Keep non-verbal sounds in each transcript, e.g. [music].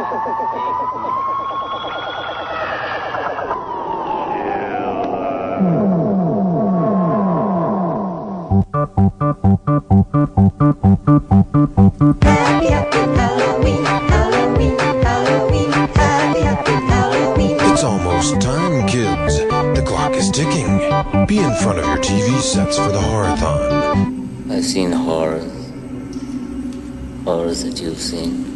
It's almost time, kids. The clock is ticking. Be in front of your TV sets for the horathon. I've seen horrors. Horrors that you've seen.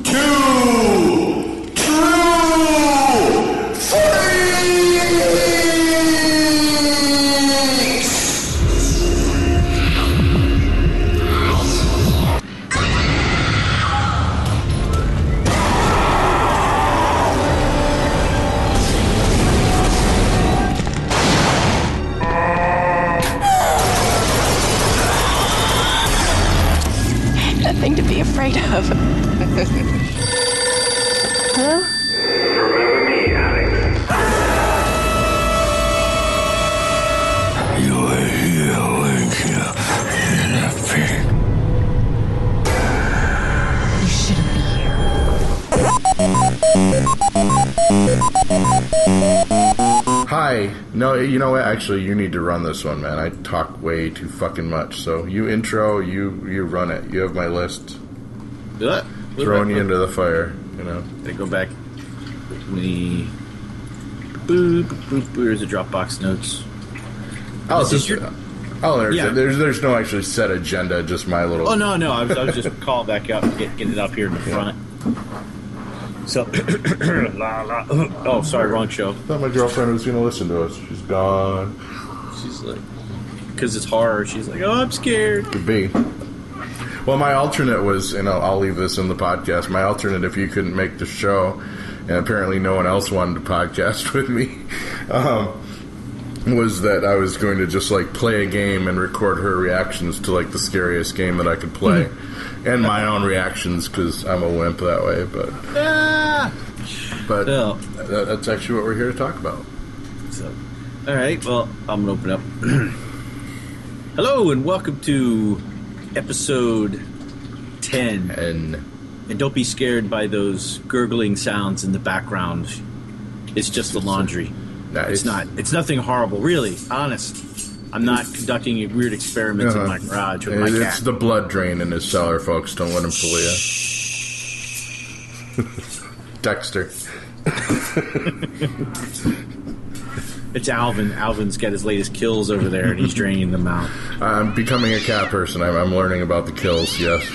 This one, man. I talk way too fucking much. So you intro, you you run it. You have my list. What? Throwing you into the fire. You know. I go back. Me. Boop, boop, boop. Here's the Dropbox notes. This is your- I'll enter- Yeah. There's there's no actually set agenda. Just my little. Oh no, no, I was, I was just calling back up, and get, getting it up here in the front. So, [coughs] la, la. Oh, sorry, wrong show. I thought my girlfriend was going to listen to us. She's gone. She's like, because it's horror. She's like, oh, I'm scared. Could be. Well, my alternate was, and I'll, I'll leave this in the podcast. My alternate, if you couldn't make the show, and apparently no one else wanted to podcast [laughs] with me, um, was that I was going to just like play a game and record her reactions to like the scariest game that I could play, and my own reactions because I'm a wimp that way. But Ah! but No. that, that's actually what we're here to talk about. So, all right. Well, I'm gonna open up. [clears throat] Hello and welcome to episode ten. And And don't be scared by those gurgling sounds in the background. It's just the laundry. Nah, It's it's- not. It's nothing horrible, really. Honest. I'm not conducting weird experiments in Uh-huh. my garage with my it's the blood drain in his cellar, folks. Don't let him fool you. [laughs] Dexter. [laughs] It's Alvin. Alvin's got his latest kills over there, and he's [laughs] draining them out. I'm becoming a cat person. I'm, I'm learning about the kills. Yes.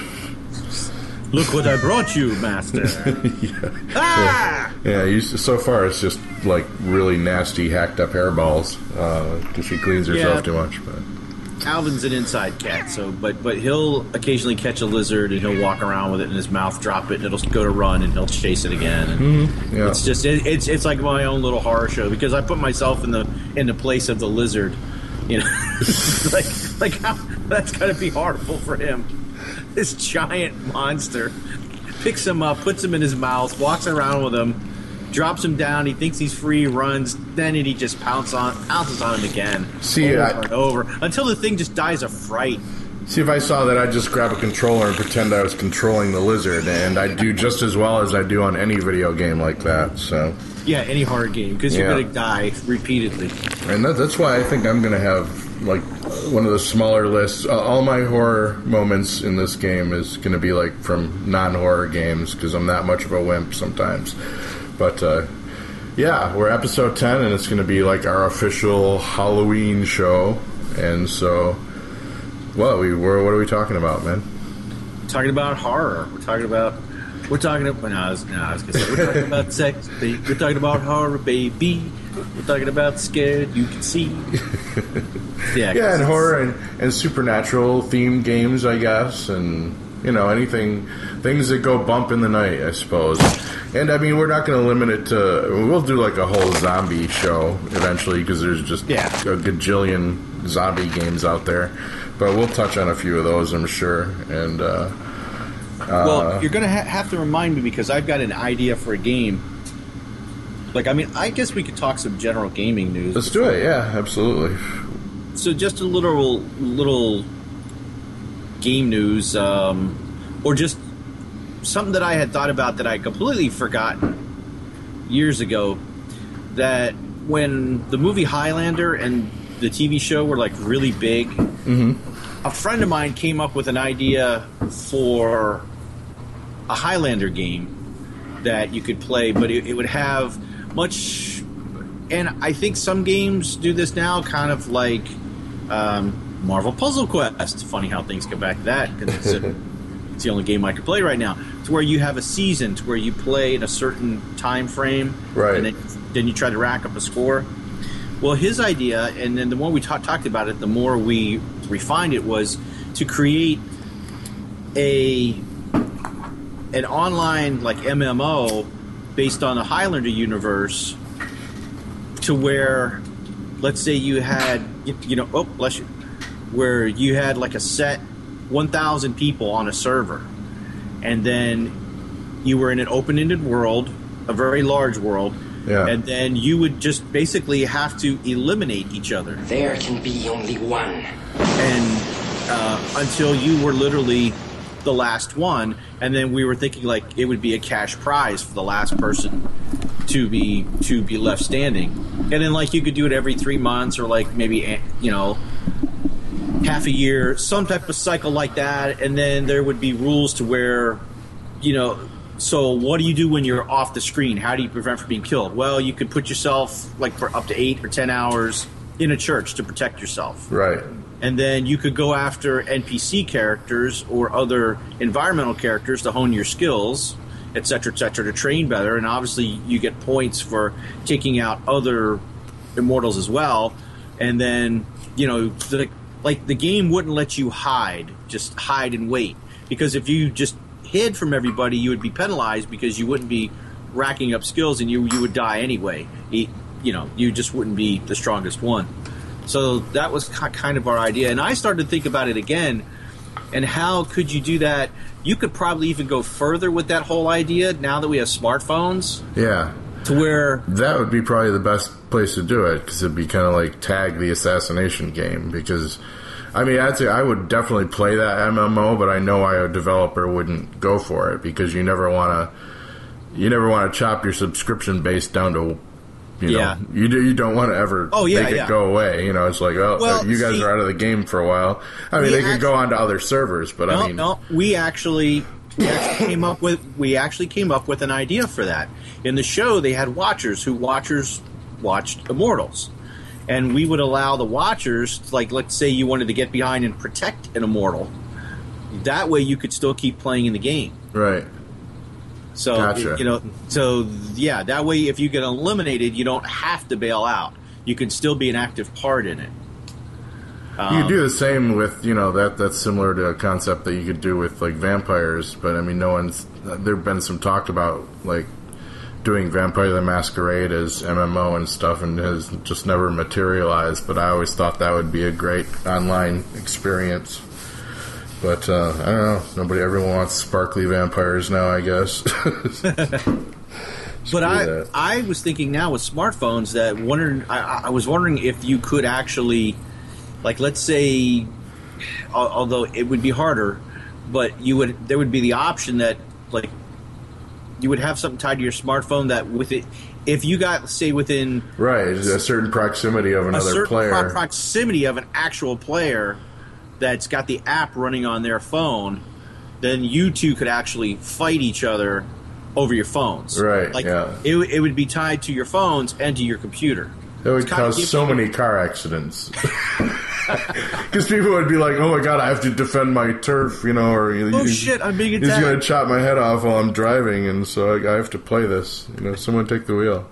Look what I brought you, master. [laughs] Ah! Yeah. You, so far, it's just like really nasty, hacked up hairballs because she cleans herself Yeah. too much. But Alvin's an inside cat, so but but he'll occasionally catch a lizard and he'll walk around with it in his mouth, drop it, and it'll go to run, and he'll chase it again. And mm-hmm. yeah, It's just it, it's it's like my own little horror show because I put myself in the in the place of the lizard. You know, [laughs] like like how that's got to be horrible for him. This giant monster picks him up, puts him in his mouth, walks around with him, drops him down. He thinks he's free, runs, then he just pounces on pounces on him again. See, over I- and over until the thing just dies of fright. see if I saw that, I'd just grab a controller and pretend I was controlling the lizard, and I'd do just as well as I do on any video game like that. So, Yeah, any horror game because you're gonna die repeatedly. and that, that's why I think I'm gonna have like one of the smaller lists. Uh, all my horror moments in this game is gonna be like from non-horror games because I'm that much of a wimp sometimes. But uh, yeah, we're episode ten, and it's gonna be like our official Halloween show. And so, well, we were. What are we talking about, man? talking about horror. We're talking about. We're talking about. No, I was, no, I was gonna say we're talking about [laughs] sex. Baby. We're talking about horror, baby. We're talking about scared. You can see. Yeah, [laughs] Yeah, and horror and, and supernatural themed games, I guess, and you know anything, things that go bump in the night, I suppose. And I mean, we're not going to limit it to. We'll do like a whole zombie show eventually because there's just Yeah. a gajillion zombie games out there. But we'll touch on a few of those, I'm sure. And uh, Well, you're gonna ha- have to remind me because I've got an idea for a game. Like, I mean, I guess we could talk some general gaming news. let's do it. Yeah, absolutely. So just a little little game news, um, or just something that I had thought about that I completely forgotten years ago. That when the movie Highlander and the TV show were like really big, a friend of mine came up with an idea for a Highlander game that you could play, but it, it would have much. And I think some games do this now, kind of like um, Marvel Puzzle Quest. Funny how things get back to that because it's, a- [laughs] it's the only game I can play right now. To where you have a season, to where you play in a certain time frame, Right. And then, then you try to rack up a score. Well, his idea, and then the more we ta- talked about it, the more we refined it, was to create a an online like MMO based on the Highlander universe, to where, let's say you had, you know, oh bless you, where you had like a set one thousand people on a server, and then you were in an open-ended world, a very large world. Yeah. And then you would just basically have to eliminate each other There can be only one. and uh, until you were literally the last one, and then we were thinking like it would be a cash prize for the last person to be to be left standing, and then like you could do it every three months or like maybe you know half a year, some type of cycle like that, and then there would be rules to where you know. So what do you do when you're off the screen? How do you prevent from being killed? Well, you could put yourself like for up to eight or ten hours in a church to protect yourself Right. and then you could go after NPC characters or other environmental characters to hone your skills, et cetera, et cetera, to train better. And obviously, you get points for taking out other immortals as well. And then, you know, the, like the game wouldn't let you hide, just hide and wait, because if you just hid from everybody, you would be penalized because you wouldn't be racking up skills and you you would die anyway. You, you know, you just wouldn't be the strongest one. So that was ki- kind of our idea, and I started to think about it again. And how could you do that? You could probably even go further with that whole idea now that we have smartphones, Yeah. To where That would be probably the best place to do it because it'd be kind of like tag the assassination game. Because, I mean, I'd say I would definitely play that MMO, but I know I, a developer wouldn't go for it because you never want to, you never want to chop your subscription base down to, you Yeah. know, you do, you don't want to ever Oh, yeah, make it yeah. go away. You know, it's like, oh, Well, you guys see- are out of the game for a while. I mean, they could go on to other servers, but no, I mean, no, we actually, we [coughs] actually came up with we actually came up with an idea for that. In the show, they had watchers who watchers watched Immortals, and we would allow the watchers, like let's say you wanted to get behind and protect an Immortal. That way, you could still keep playing in the game. right. So Gotcha. you know, so yeah, that way if you get eliminated, you don't have to bail out. You can still be an active part in it. You could do the same with you know that that's similar to a concept that you could do with like vampires, but I mean, no one's there've been some talk about like doing Vampire the Masquerade as MMO and stuff, and has just never materialized. But I always thought that would be a great online experience. But uh, I don't know. Nobody, everyone wants sparkly vampires now. I guess. [laughs] But I, that. I was thinking now with smartphones that wondering, I, I was wondering if you could actually, like, let's say, although it would be harder, but you would there would be the option that like you would have something tied to your smartphone that with it, if you got say within right, a certain proximity of a another certain player. pro- proximity of an actual player that's got the app running on their phone, then you two could actually fight each other over your phones. Right, Like yeah. it, it would be tied to your phones and to your computer. It would cause so many car accidents. [laughs] Because people would be like, "Oh my god, I have to defend my turf," you know, or Oh shit, I'm being He's going to chop my head off while I'm driving, and so I, I have to play this. You know, someone take the wheel.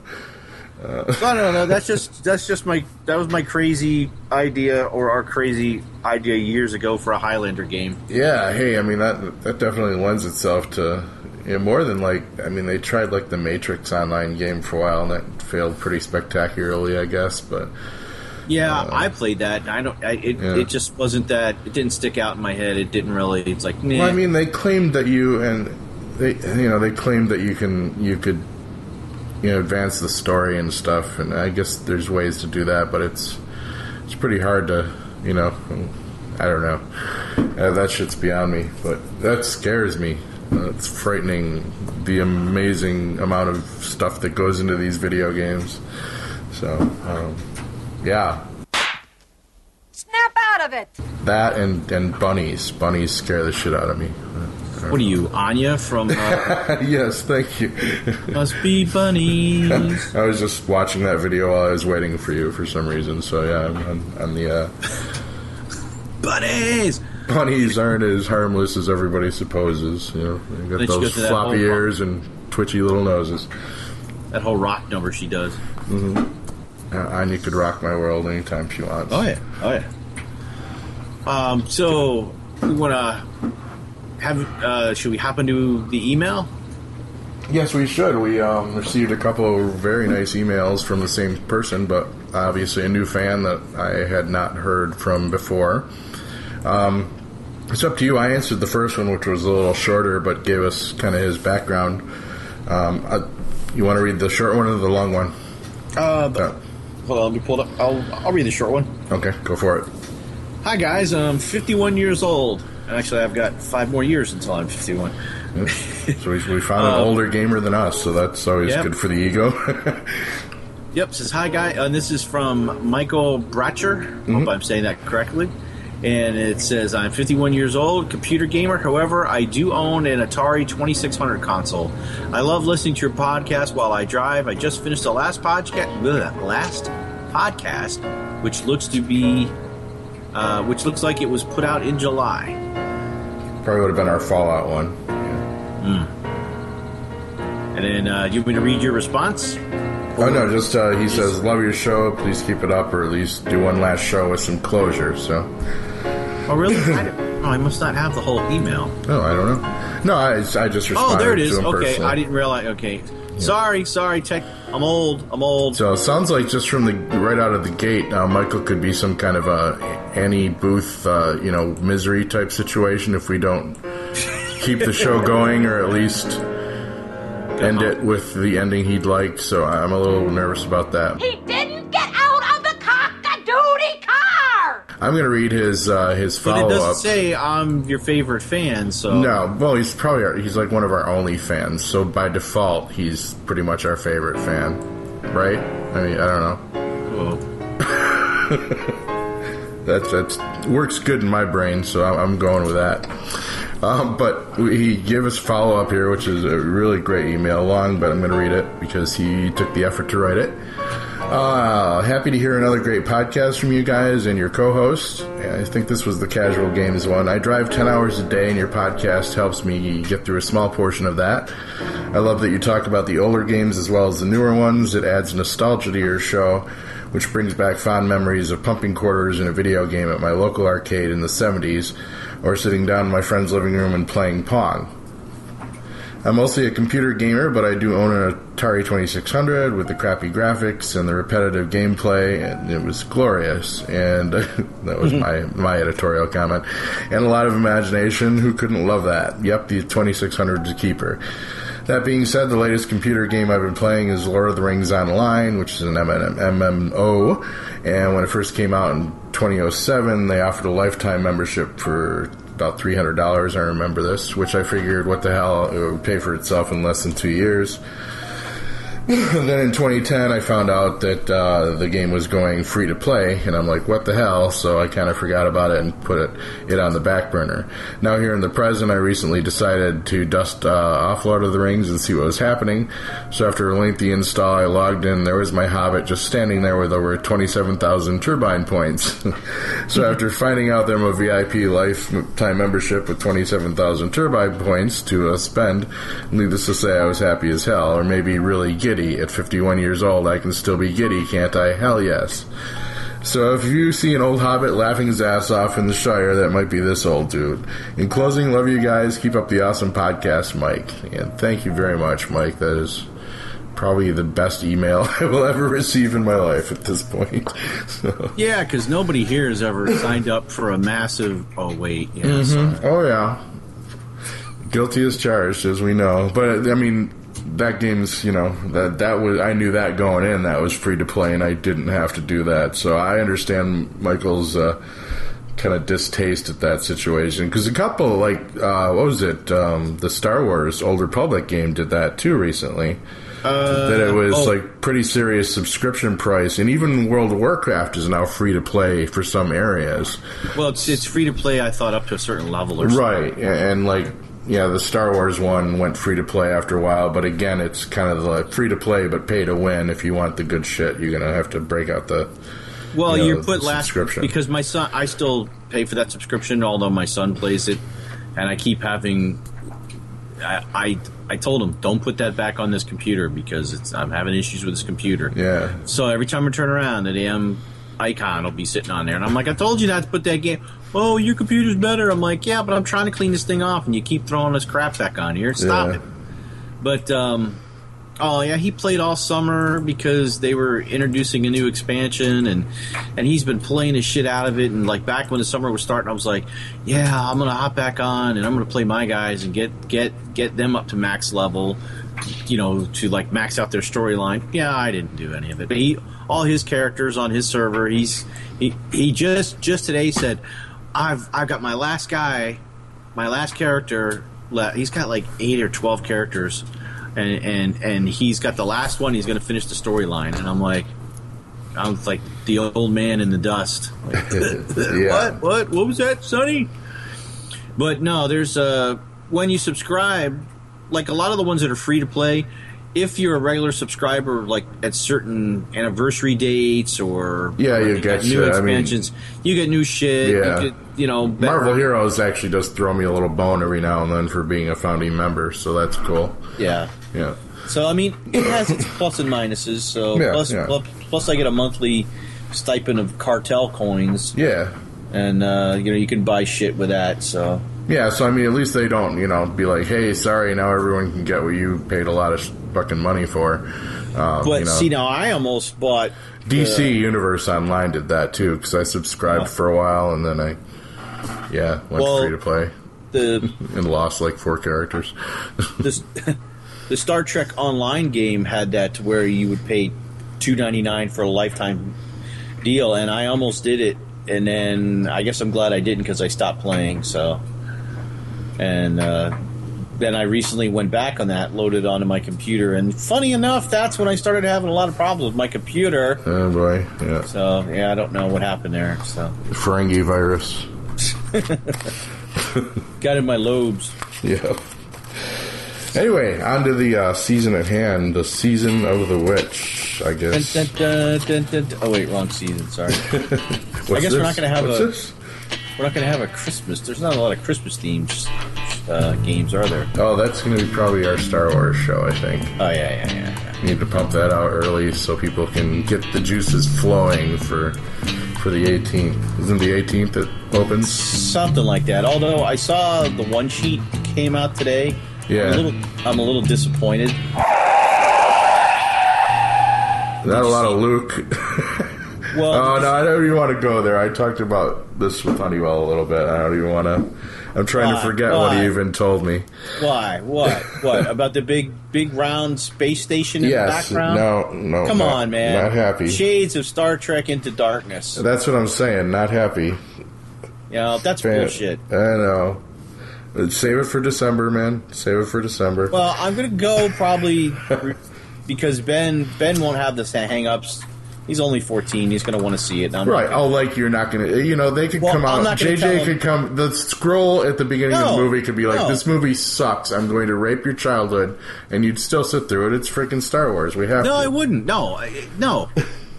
Uh, no, no, no. That's [laughs] just that's just my that was my crazy idea or our crazy idea years ago for a Highlander game. Yeah, hey, I mean that that definitely lends itself to know, more than like I mean they tried like the Matrix online game for a while and that failed pretty spectacularly, I guess. But Yeah, I played that. and I don't. I, it, Yeah. it just wasn't that. It didn't stick out in my head. It didn't really. It's like, nah. well, I mean they claimed that you and they you know they claimed that you can you could you know advance the story and stuff, and I guess there's ways to do that, but it's it's pretty hard to you know I don't know. Uh, that shit's beyond me, but that scares me. Uh, it's frightening the amazing amount of stuff that goes into these video games. So, um, yeah, Snap out of it! that and and bunnies. Bunnies scare the shit out of me. What are you, Anya from uh, [laughs] yes, thank you. Must Be Bunnies? [laughs] I was just watching that video while I was waiting for you for some reason. So yeah, I'm on, on the uh, Bunnies! Bunnies aren't as harmless as everybody supposes. You know, they got she those that floppy whole- ears and twitchy little noses. That whole rock number she does. Uh, Anya could rock my world anytime she wants. Oh yeah, oh yeah. Um, so we want to have. Uh, should we hop into the email? Yes, we should. We um, received a couple of very nice emails from the same person, but obviously a new fan that I had not heard from before. Um, it's up to you. I answered the first one, which was a little shorter, but gave us kind of his background. Um, I, you want to read the short one or the long one? Uh, Uh, hold on, let me pull it up. I'll I'll read the short one. okay, go for it. Hi guys, I'm 51 years old. Actually, I've got five more years until I'm 51. So we, we found an [laughs] older gamer than us, so that's always Yep. good for the ego. [laughs] Yep, says hi guy, and this is from Michael Bratcher. Hope I'm saying that correctly. And it says I'm 51 years old, computer gamer. However, I do own an Atari 2600 console. I love listening to your podcast while I drive. I just finished the last podcast, last podcast, which looks to be, uh, which looks like it was put out in July. Probably would have been our Fallout one. And then, uh, do you want me to read your response? Oh no, just uh, he says, "Love your show. Please keep it up, or at least do one last show with some closure." So, Oh, really? [laughs] I, oh, I must not have the whole email. no, I don't know. No, I, I just responded Oh, there it is. Okay, personally. I didn't realize. Okay, sorry, sorry. Tech, I'm old. I'm old. So it sounds like just from the right out of the gate, uh, Michael could be some kind of a Annie Booth, uh, you know, misery type situation if we don't keep the show going, or at least end it with the ending he'd like. So I'm a little nervous about that. He didn't get out of the cock-a-doodie car! I'm going to read his uh, his But it follow doesn't up. say I'm your favorite fan. So No, well, he's probably our, he's like one of our only fans. So by default, he's pretty much our favorite fan, right? I mean, I don't know. Whoa. [laughs] That that works good in my brain, so I'm, I'm going with that. Um, but he gave us follow up here, which is a really great email, long, but I'm going to read it because he took the effort to write it. Uh, happy to hear another great podcast from you guys and your co-host. I think this was the casual games one. I drive 10 hours a day and your podcast helps me get through a small portion of that. I love that you talk about the older games as well as the newer ones. It adds nostalgia to your show, which brings back fond memories of pumping quarters in a video game at my local arcade in the 70s or sitting down in my friend's living room and playing Pong. I'm mostly a computer gamer, but I do own an Atari 2600 with the crappy graphics and the repetitive gameplay, and it was glorious. And [laughs] that was my [laughs] my editorial comment. And a lot of imagination. Who couldn't love that? Yep, the 2600 is a keeper. That being said, the latest computer game I've been playing is Lord of the Rings Online, which is an MMO. And when it first came out in 2007, they offered a lifetime membership for about $300. I remember this, which I figured, what the hell, it would pay for itself in less than two years. [laughs] then in 2010, I found out that uh, the game was going free to play, and I'm like, what the hell? So I kind of forgot about it and put it, it on the back burner. Now, here in the present, I recently decided to dust uh, off Lord of the Rings and see what was happening. So after a lengthy install, I logged in. There was my Hobbit just standing there with over 27,000 turbine points. [laughs] so after finding out that I'm a VIP lifetime membership with 27,000 turbine points to uh, spend, needless to say, I was happy as hell, or maybe really giddy. At 51 years old, I can still be giddy, can't I? Hell yes. So if you see an old hobbit laughing his ass off in the Shire, that might be this old dude. In closing, love you guys. Keep up the awesome podcast, Mike. And thank you very much, Mike. That is probably the best email [laughs] I will ever receive in my life at this point. [laughs] So, Yeah, because nobody here has ever signed up for a massive. Oh wait, yeah. Mm-hmm. sorry. oh yeah, guilty as charged, as we know. But I mean, that game's you know that that was I knew that going in that was free to play, and I didn't have to do that. So I understand Michael's uh, kind of distaste at that situation because a couple like uh, what was it um, the Star Wars Old Republic game did that too recently. that it was oh. like pretty serious subscription price, and even World of Warcraft is now free to play for some areas. Well, it's it's free to play. I thought up to a certain level or. Right, a- and like yeah, the Star Wars one went free to play after a while, but again, it's kind of like free to play but pay to win. If you want the good shit, you're gonna have to break out the. Well, you know, put last subscription. because my son. I still pay for that subscription, although my son plays it, and I keep having. I I, I told him don't put that back on this computer because it's I'm having issues with this computer. Yeah, So every time I turn around, the damn icon will be sitting on there, and I'm like, I told you not to put that game. Oh, your computer's better. I'm like, yeah, but I'm trying to clean this thing off, and you keep throwing this crap back on here. Stop Yeah. it. But um, oh yeah, he played all summer because they were introducing a new expansion, and and he's been playing the shit out of it. And like back when the summer was starting, I was like, yeah, I'm gonna hop back on, and I'm gonna play my guys and get get get them up to max level you know, to like max out their storyline. Yeah, I didn't do any of it. But he, all his characters on his server, he's he, he just just today said, I've I've got my last guy, my last character. le- He's got like eight or twelve characters, and and and he's got the last one. He's going to finish the storyline, and I'm like. I'm like the old man in the dust. Like, [laughs] yeah. [laughs] What? What? What was that, Sonny? But no, there's uh when you subscribe, like a lot of the ones that are free to play. If you're a regular subscriber, like at certain anniversary dates or Yeah, you get new shit. I mean- expansions, you get new shit. Yeah. You, get, you know, better- Marvel Heroes actually does throw me a little bone every now and then for being a founding member, so that's cool. Yeah. Yeah, So I mean, it has its plus and minuses. So Yeah, plus, yeah. plus, plus I get a monthly stipend of cartel coins, yeah, and uh, you know you can buy shit with that. So yeah. So I mean, at least they don't, you know, be like, "Hey, sorry, now everyone can get what you paid a lot of sh- fucking money for." Um, But you know. see, now I almost bought DC Universe Online did that too because I subscribed for a while and then I, yeah, went Well- free to play the [laughs] and lost like four characters. [laughs] this [laughs] the Star Trek Online game had that to where you would pay two ninety nine for a lifetime deal, and I almost did it, and then I guess I'm glad I didn't because I stopped playing. So, and uh, then I recently went back on that, loaded onto my computer, and funny enough, that's when I started having a lot of problems with my computer. oh boy, yeah, So yeah, I don't know what happened there. So Ferengi virus. [laughs] got in my lobes. Yeah. Anyway, on to the uh, season at hand, the season of the witch. I guess. dun, dun, dun. Oh wait, wrong season. Sorry. [laughs] I guess we're not gonna have What's a- this? We're not going to have a Christmas. There's not a lot of Christmas themed uh, games, are there? Oh, that's going to be probably our Star Wars show. I think. Oh yeah, yeah, yeah. yeah. Need to pump that out early so people can get the juices flowing for for the 18th. Isn't the 18th it opens? Something like that. Although I saw the one sheet came out today. Yeah. I'm a little, I'm a little disappointed. Not a lot of Luke. [laughs] Well, Oh no, I don't even want to go there. I talked about this with Honeywell a little bit. I don't even want to. I'm trying Why? to forget what he even told me. why? What? What about the big, big round space station in Yes, the background? no, no. Come not- on, man. Not happy. Shades of Star Trek into darkness. That's what I'm saying. Not happy. You know, that's Fan- bullshit. I know. Save it for December, man. Save it for December. Well, I'm gonna go probably [laughs] because Ben Ben won't have the hang-ups. He's only 14. He's gonna want to see it. I'm Right. gonna- Oh, like you're not going to, you know, they could Well, come out. not gonna tell JJ could come. The scroll at the beginning of the movie could be like, no. "This movie sucks. I'm going to rape your childhood," and you'd still sit through it. It's freaking Star Wars. We have No, to. I wouldn't. No, I- no,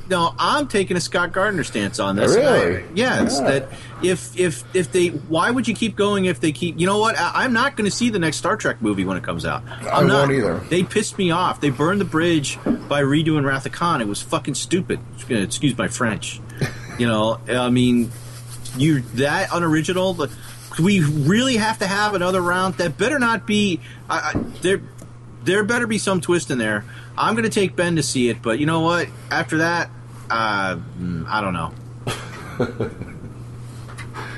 no. I'm taking a Scott Gardner stance on this. Really? I- yes. Yeah. That if if if they, why would you keep going if they keep? You know what? I, I'm not going to see the next Star Trek movie when it comes out. I'm I not. either. They pissed me off. They burned the bridge by redoing Wrath of Khan. It was fucking stupid. Excuse my French. You know, I mean, you that unoriginal. The, we really have to have another round. That better not be. I, I, there, there better be some twist in there. I'm going to take Ben to see it, but you know what? After that, uh, mm, I don't know. [laughs]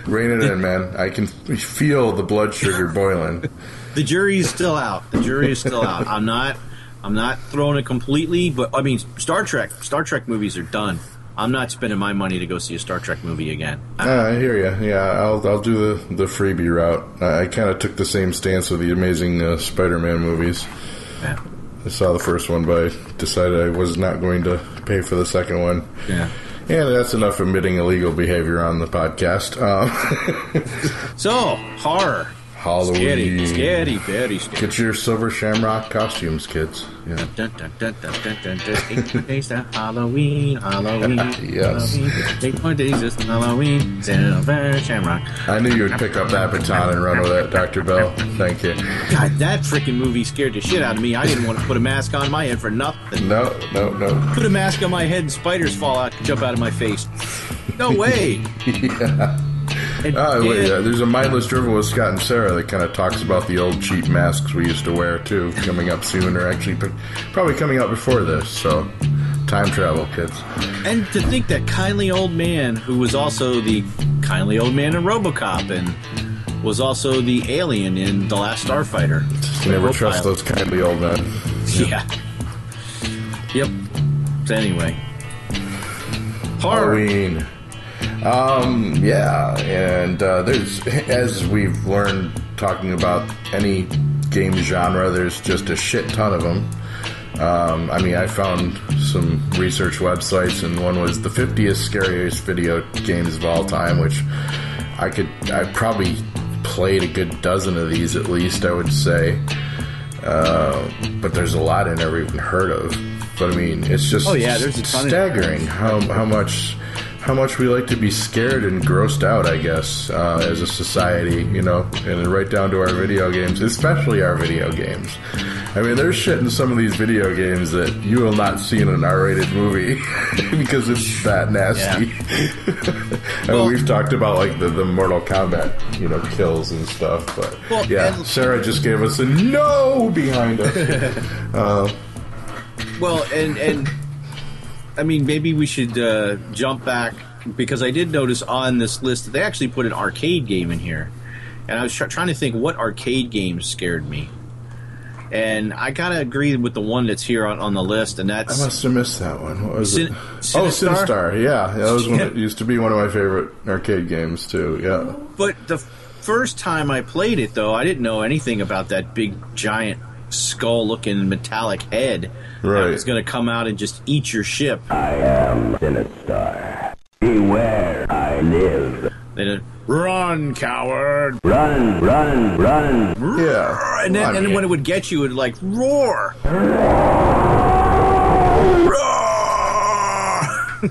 Rein it in, man. I can feel the blood sugar boiling. [laughs] The jury is still out. The jury is still out. I'm not. I'm not throwing it completely, but I mean, Star Trek. Star Trek movies are done. I'm not spending my money to go see a Star Trek movie again. Uh, I hear you. Yeah, I'll I'll do the the freebie route. I, I kind of took the same stance with the Amazing uh, Spider-Man movies. Yeah. I saw the first one, but I decided I was not going to pay for the second one. Yeah. And that's enough admitting illegal behavior on the podcast. Um, [laughs] So horror, Halloween. scary, scary, very scary. Get your silver shamrock costumes, kids. Yeah. Dun, dun, dun, dun, dun, dun, dun. Eight more [laughs] days to Halloween, Halloween, [laughs] Yes. Halloween. Eight more days to Halloween, Silver Shamrock. I knew you would pick up that baton and run with it, Dr. Bill. Thank you. God, that freaking movie scared the shit out of me. I didn't want to put a mask on my head for nothing. No, no, no. Put a mask on my head and spiders fall out, jump out of my face. No way. [laughs] yeah. And, Oh, wait, yeah, uh, there's a mindless drivel with Scott and Sarah that kind of talks about the old cheap masks we used to wear too, coming up soon, or actually probably coming out before this. So, time travel, kids. and to think that kindly old man, who was also the kindly old man in RoboCop, and was also the alien in The Last Starfighter. You never Robopilot. trust those kindly old men. Yeah. Yep. So anyway, horror. Halloween. Um, yeah, and uh, there's, [laughs] as we've learned talking about any game genre, there's just a shit ton of them. Um, I mean, I found some research websites, and one was the 50th scariest video games of all time, which I could, I probably played a good dozen of these at least, I would say. Uh, but there's a lot I never even heard of. But I mean, it's just Oh, yeah, there's a ton staggering how how much how much we like to be scared and grossed out. I guess uh, as a society, you know, and right down to our video games, especially our video games. I mean, there's shit in some of these video games that you will not see in an R-rated movie [laughs] because it's that nasty. I mean, [laughs] we've talked about like the, the Mortal Kombat, you know, kills and stuff, but Well, yeah, Sarah just gave us a no behind us. [laughs] uh, Well, and and I mean, maybe we should uh, jump back because I did notice on this list that they actually put an arcade game in here, and I was try- trying to think what arcade games scared me. And I kind of agree with the one that's here on, on the list, and that's I must have missed that one. What was Sin- it? Sinistar? Oh, Sinistar. Yeah, that was one. It [laughs] used to be one of my favorite arcade games too. Yeah. But the first time I played it, though, I didn't know anything about that big, giant, skull-looking metallic head Right. that was going to come out and just eat your ship. I am Sinistar. Beware, I live. Then it, run, coward! Run, run, run. Yeah. And then, I and then when it would get you, it would like roar. Roar! [laughs]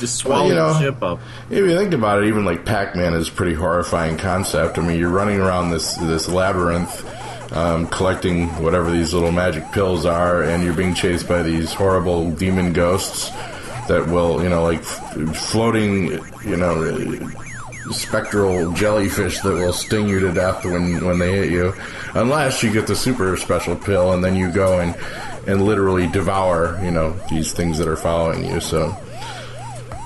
Just swallow Well, you know- the ship up. If you think about it, even like Pac-Man is a pretty horrifying concept. I mean, you're running around this this labyrinth, um, collecting whatever these little magic pills are, and you're being chased by these horrible demon ghosts that will, you know, like floating, you know, spectral jellyfish that will sting you to death when when they hit you, unless you get the super special pill, and then you go and and literally devour, you know, these things that are following you. So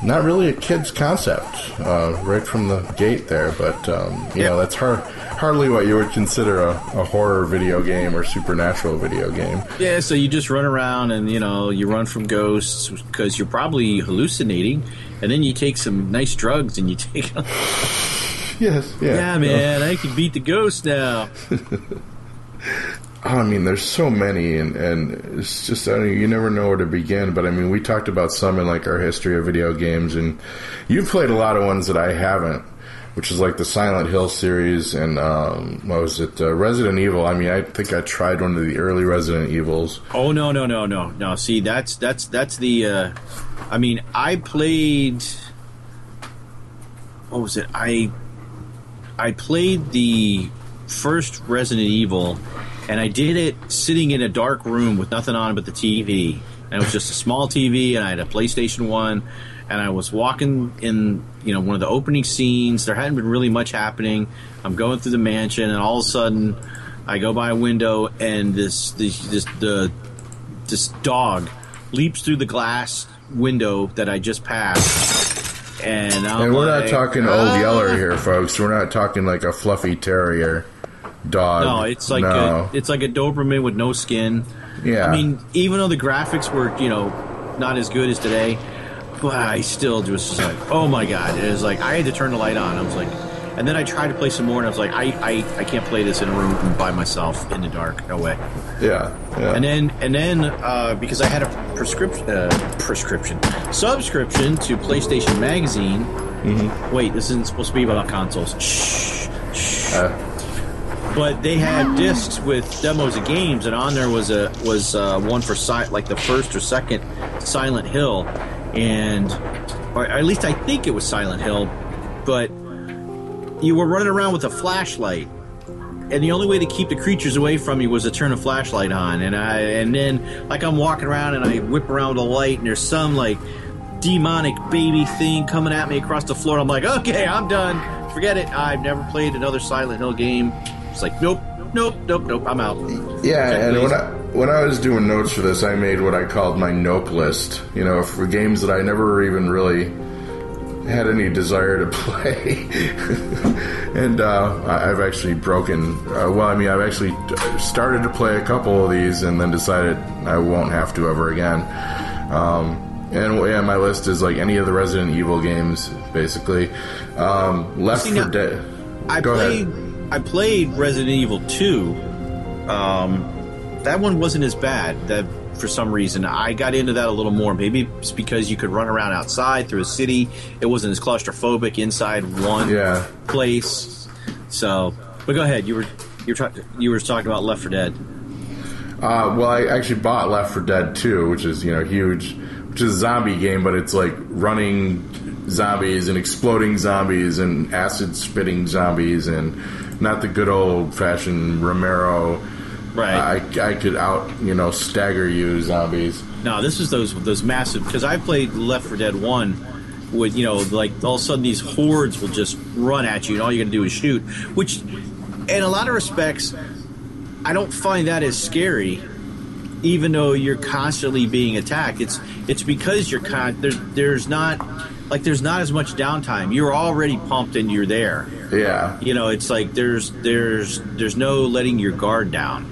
not really a kid's concept uh, right from the gate there, but um, you know that's hard, hardly what you would consider a, a horror video game or supernatural video game. Yeah, so you just run around and you know you run from ghosts because you're probably hallucinating, and then you take some nice drugs and you [laughs] take. Yes, yeah, yeah, man, I can beat the ghost now. [laughs] I mean, there's so many, and, and it's just I mean, you never know where to begin. But I mean, we talked about some in like our history of video games, and you've played a lot of ones that I haven't, which is like the Silent Hill series and um, what was it, uh, Resident Evil. I mean, I think I tried one of the early Resident Evils. Oh no no no no no! See, that's that's that's the. Uh, I mean, I played. What was it? I I played the first Resident Evil, and I did it sitting in a dark room with nothing on but the TV, and it was just a small TV, and I had a PlayStation One, and I was walking in, you know, one of the opening scenes. There hadn't been really much happening. I'm going through the mansion, and all of a sudden, I go by a window, and this this, this the this dog leaps through the glass window that I just passed, and I'm And we're not like, talking old "Ah." Yeller here, folks. We're not talking like a fluffy terrier dog. No, it's like no. a, it's like a Doberman with no skin. yeah. I mean, even though the graphics were you know not as good as today, but I still just like, oh my god! It was like I had to turn the light on. I was like, and then I tried to play some more, and I was like, I I, I can't play this in a room by myself in the dark. No way. Yeah, yeah. And then and then uh, because I had a prescription uh, prescription subscription to PlayStation Magazine. Wait, this isn't supposed to be about consoles. Shh. shh. Uh, But they had discs with demos of games, and on there was a was uh, one for si- like the first or second Silent Hill, and or at least I think it was Silent Hill, but you were running around with a flashlight, and the only way to keep the creatures away from you was to turn a flashlight on, and I and then like I'm walking around and I whip around a light, and there's some like demonic baby thing coming at me across the floor. I'm like, okay, I'm done. Forget it. I've never played another Silent Hill game. It's like, nope, nope, nope, nope. I'm out. Yeah, Check, and please. when I when I was doing notes for this, I made what I called my nope list. You know, for games that I never even really had any desire to [laughs] play. and uh, I've actually broken. Uh, well, I mean, I've actually started to play a couple of these, and then decided I won't have to ever again. Um, and yeah, my list is like any of the Resident Evil games, basically. Um, Left See, 4 now, Dead. I Go played. ahead. I played Resident Evil Two. Um, that one wasn't as bad. That for some reason I got into that a little more. Maybe it's because you could run around outside through a city. It wasn't as claustrophobic inside one Yeah. place. So, but go ahead. You were you were try, you were talking about Left 4 Dead. Uh, well, I actually bought Left 4 Dead 2, which is you know huge, which is a zombie game, but it's like running zombies and exploding zombies and acid spitting zombies and not the good old fashioned Romero. Right. I, I could out you know stagger you zombies. No, this is those those massive because I played Left 4 Dead One. With you know, like all of a sudden these hordes will just run at you, and all you got to do is shoot. Which, in a lot of respects, I don't find that as scary. Even though you're constantly being attacked, it's it's because you're con. There's there's not like there's not as much downtime. You're already pumped and you're there. Yeah, You know, it's like there's there's there's no letting your guard down.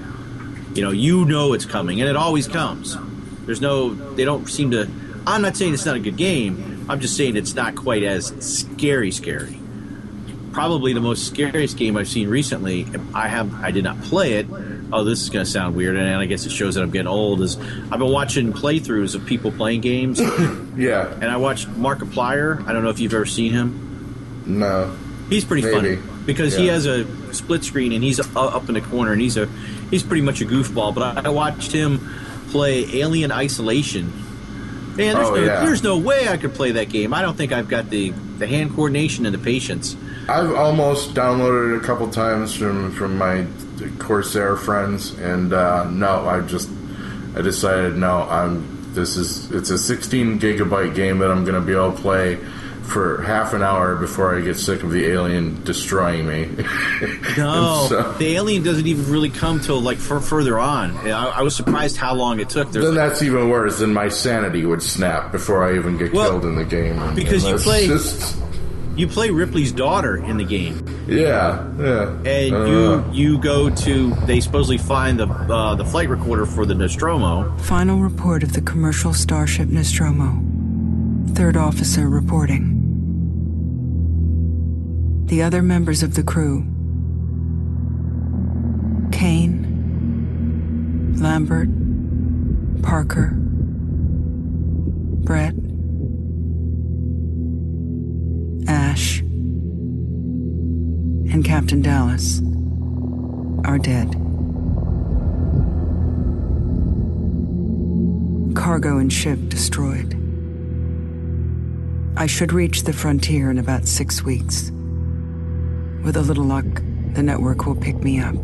You know, you know it's coming, and it always comes. There's no, they don't seem to. I'm not saying it's not a good game. I'm just saying it's not quite as scary, scary. Probably the most scariest game I've seen recently. I have, I did not play it. Oh, this is going to sound weird, and I guess it shows that I'm getting old. Is I've been watching playthroughs of people playing games, [coughs] yeah. and I watched Markiplier. I don't know if you've ever seen him. no, He's pretty Maybe. funny because he has a split screen and he's up in the corner and he's a he's pretty much a goofball. But I, I watched him play Alien Isolation. Man, there's, Oh, no, yeah. there's no way I could play that game. I don't think I've got the, the hand coordination and the patience. I've almost downloaded it a couple times from from my Corsair friends, and uh, no, I just I decided no, I'm this is it's a 16 gigabyte game that I'm going to be able to play for half an hour before I get sick of the alien destroying me. [laughs] No, so- the alien doesn't even really come till like fur further on. I, I was surprised how long it took. There's then that's even worse. Then my sanity would snap before I even get Well, killed in the game. And- because and you play- just- you play Ripley's daughter in the game. Yeah, yeah, and Uh, you you go to they supposedly find the uh, the flight recorder for the Nostromo. Final report of the commercial starship Nostromo. Third officer reporting. The other members of the crew. Kane, Lambert, Parker, Brett, Ash, and Captain Dallas are dead. Cargo and ship destroyed. I should reach the frontier in about six weeks. With a little luck, the network will pick me up.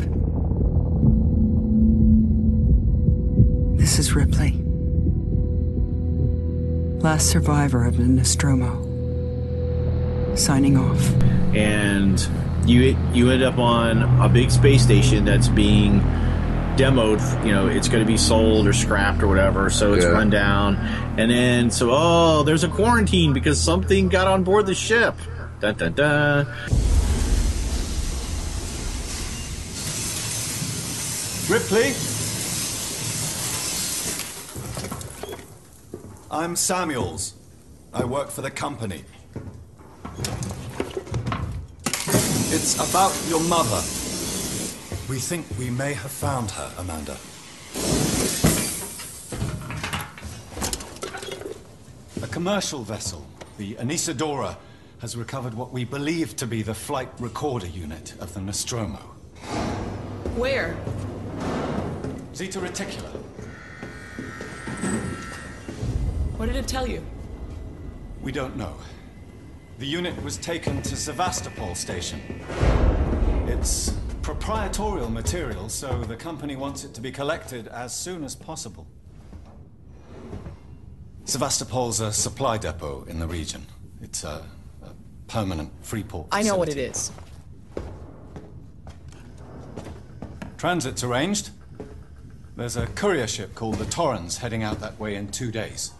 This is Ripley. Last survivor of the Nostromo. Signing off. and you you end up on a big space station that's being demoed. You know, it's going to be sold or scrapped or whatever. So it's Yeah. run down, and then so oh, there's a quarantine because something got on board the ship. Dun dun dun. Ripley? I'm Samuels. I work for the company. It's about your mother. We think we may have found her, Amanda. A commercial vessel, the Anesidora, has recovered what we believe to be the flight recorder unit of the Nostromo. Where? Zeta Reticuli. What did it tell you? We don't know. The unit was taken to Sevastopol station. It's proprietorial material, so the company wants it to be collected as soon as possible. Sevastopol's a supply depot in the region. It's a, a permanent free port. I know what it is. Transit's arranged. There's a courier ship called the Torrens heading out that way in two days.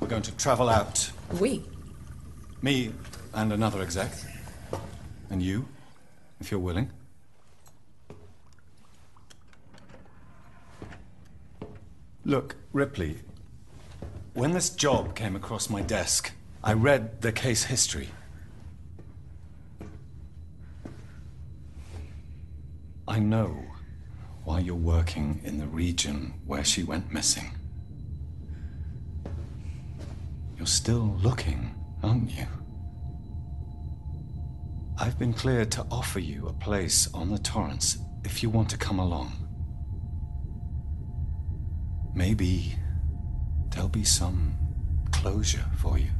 We're going to travel out. We? Me and another exec. And you, if you're willing. Look, Ripley, when this job came across my desk, I read the case history. I know why you're working in the region where she went missing. You're still looking, aren't you? I've been cleared to offer you a place on the Torrens if you want to come along. Maybe there'll be some closure for you.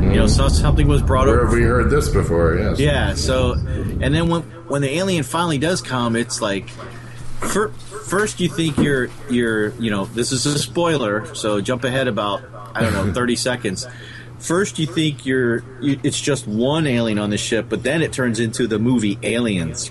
You know, so something was brought Where over. have we heard this before? Yes. Yeah. So, and then when when the alien finally does come, it's like, fir- first you think you're you're you know this is a spoiler, so jump ahead about I don't know [laughs] thirty seconds. First you think you're you, it's just one alien on the ship, but then it turns into the movie Aliens.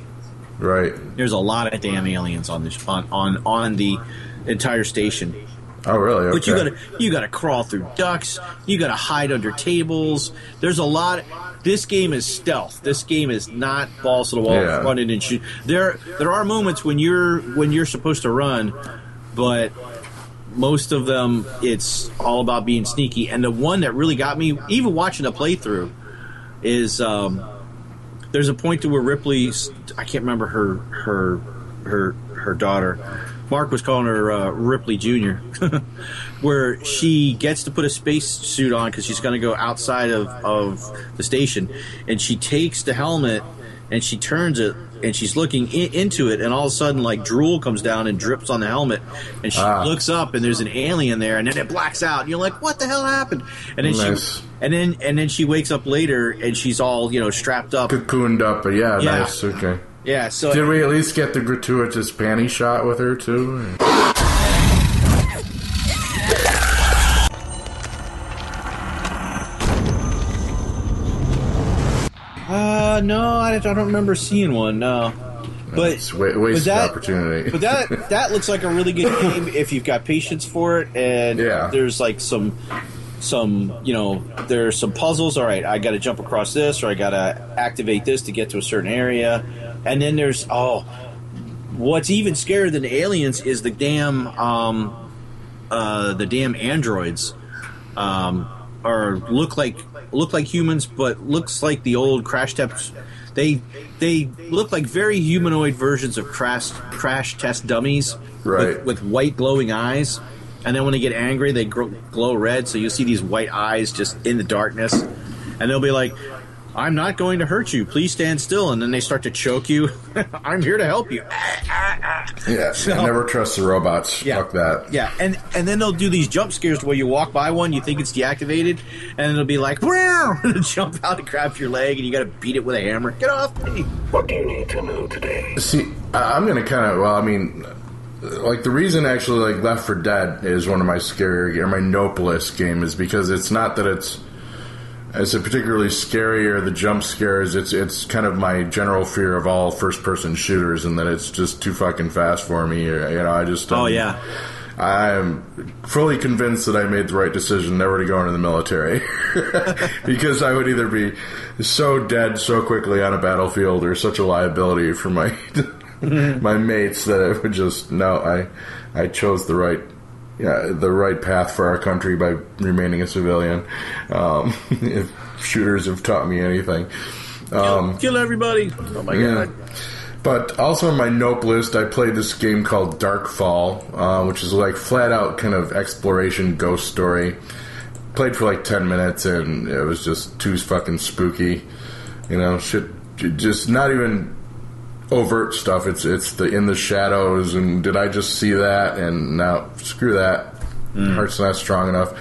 Right. There's a lot of damn aliens on this on on on the entire station. Oh, really? But you gotta you gotta crawl through ducts. You gotta hide under tables. There's a lot. This game is stealth. This game is not balls to the wall, Yeah. running and shoot. There there are moments when you're when you're supposed to run, but most of them it's all about being sneaky. And the one that really got me, even watching a playthrough, is um, there's a point to where Ripley, I can't remember her her her her daughter. Mark was calling her uh, Ripley Jr., [laughs] where she gets to put a space suit on because she's going to go outside of, of the station, and she takes the helmet and she turns it and she's looking in, into it, and all of a sudden, like drool comes down and drips on the helmet, and she Ah. looks up and there's an alien there, and then it blacks out, and you're like, "What the hell happened?" And then Nice. she, and then and then she wakes up later and she's all you know strapped up. Cocooned up, but yeah, Yeah. nice. Okay. Yeah, so Did we at least get the gratuitous panty shot with her too? Uh, no, I, I don't remember seeing one. No, but It's wa- wasted but that- opportunity. but that [laughs] that looks like a really good game [laughs] if you've got patience for it, and Yeah. there's like some some you know there's some puzzles. All right, I got to jump across this, or I got to activate this to get to a certain area, and then there's oh, what's even scarier than the aliens is the damn um, uh, the damn androids, um, or look like look like humans, but looks like the old crash test. They they look like very humanoid versions of crash crash test dummies, Right. With, with white glowing eyes, and then when they get angry, they glow, glow red. So you'll see these white eyes just in the darkness, and they'll be like. I'm not going to hurt you. Please stand still. And then they start to choke you. [laughs] I'm here to help you. Yeah, So- I never trust the robots. Yeah. Fuck that. Yeah, and and then they'll do these jump scares where you walk by one, you think it's deactivated, and it'll be like, "Wow!" [laughs] jump out and grab your leg, and you got to beat it with a hammer. Get off me! What do you need to know today? See, I- I'm gonna kind of. Well, I mean, like the reason actually, like Left 4 Dead is one of my scarier or my noblest game is because it's not that it's it's a particularly scary or the jump scares. It's it's kind of my general fear of all first person shooters, and that it's just too fucking fast for me. Or, you know, I just Oh um, yeah, I'm fully convinced that I made the right decision never to go into the military [laughs] because I would either be so dead so quickly on a battlefield or such a liability for my [laughs] my mates that I would just no, I I chose the right yeah the right path for our country by remaining a civilian. Um, [laughs] if shooters have taught me anything. Um, Kill everybody! Oh my yeah. god! But also on my nope list, I played this game called Darkfall, uh, which is like flat out kind of exploration ghost story. Played for like ten minutes and it was just too fucking spooky. You know, shit, just not even overt stuff. It's it's the in the shadows and did I just see that? And now screw that. Heart's not strong enough.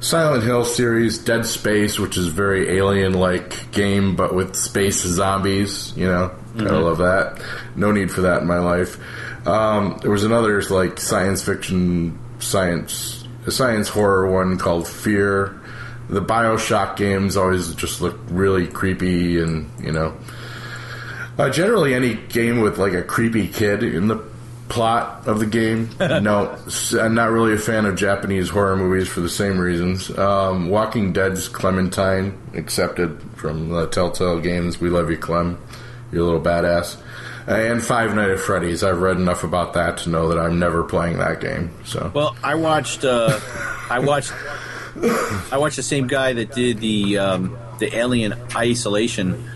Silent Hill series, Dead Space, which is very alien like game, but with space zombies. You know, I Mhm. love that. No need for that in my life. Um, there was another like science fiction, science, a science horror one called Fear. The Bioshock games always just look really creepy, and you know, uh, generally any game with like a creepy kid in the plot of the game. [laughs] no, I'm not really a fan of Japanese horror movies for the same reasons. Um, Walking Dead's Clementine, accepted from the Telltale Games. We love you, Clem. You're a little badass. And Five Nights at Freddy's. I've read enough about that to know that I'm never playing that game. So Well, I watched. Uh, I watched. I watched the same guy that did the um, the Alien Isolation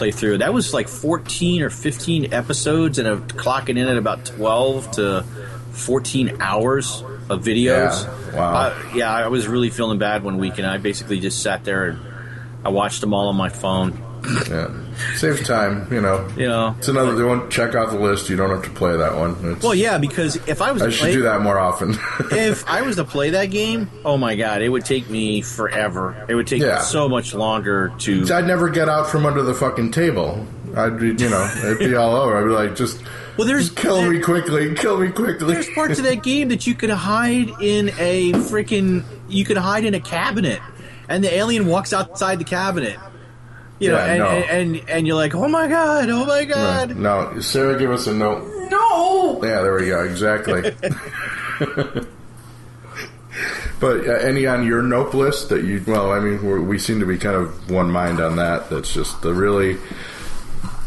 playthrough. That was like fourteen or fifteen episodes, and I'm clocking in at about twelve to fourteen hours of videos. Yeah, wow. Yeah, I was really feeling bad one week, and I basically just sat there and I watched them all on my phone. yeah, saves time. You know, You know, it's another. They won't check off the list. You don't have to play that one. It's, well, yeah, because if I was I to should play- do that more often. [laughs] if I was to play that game, oh my god, it would take me forever. It would take Yeah. so much longer to. I'd never get out from under the fucking table. I'd be, you know, it'd be all over. I'd be like, just, well, there's just kill me quickly, kill me quickly. There's parts of that game that you could hide in a freaking. You could hide in a cabinet, and the alien walks outside the cabinet. You know, Yeah, and, no. and, and and you're like, oh my god, oh my god. No, Sara, give us a note. No! Yeah, there we go. Exactly. [laughs] but uh, any on your nope list that you? Well, I mean, we're, we seem to be kind of one mind on that. That's just the really.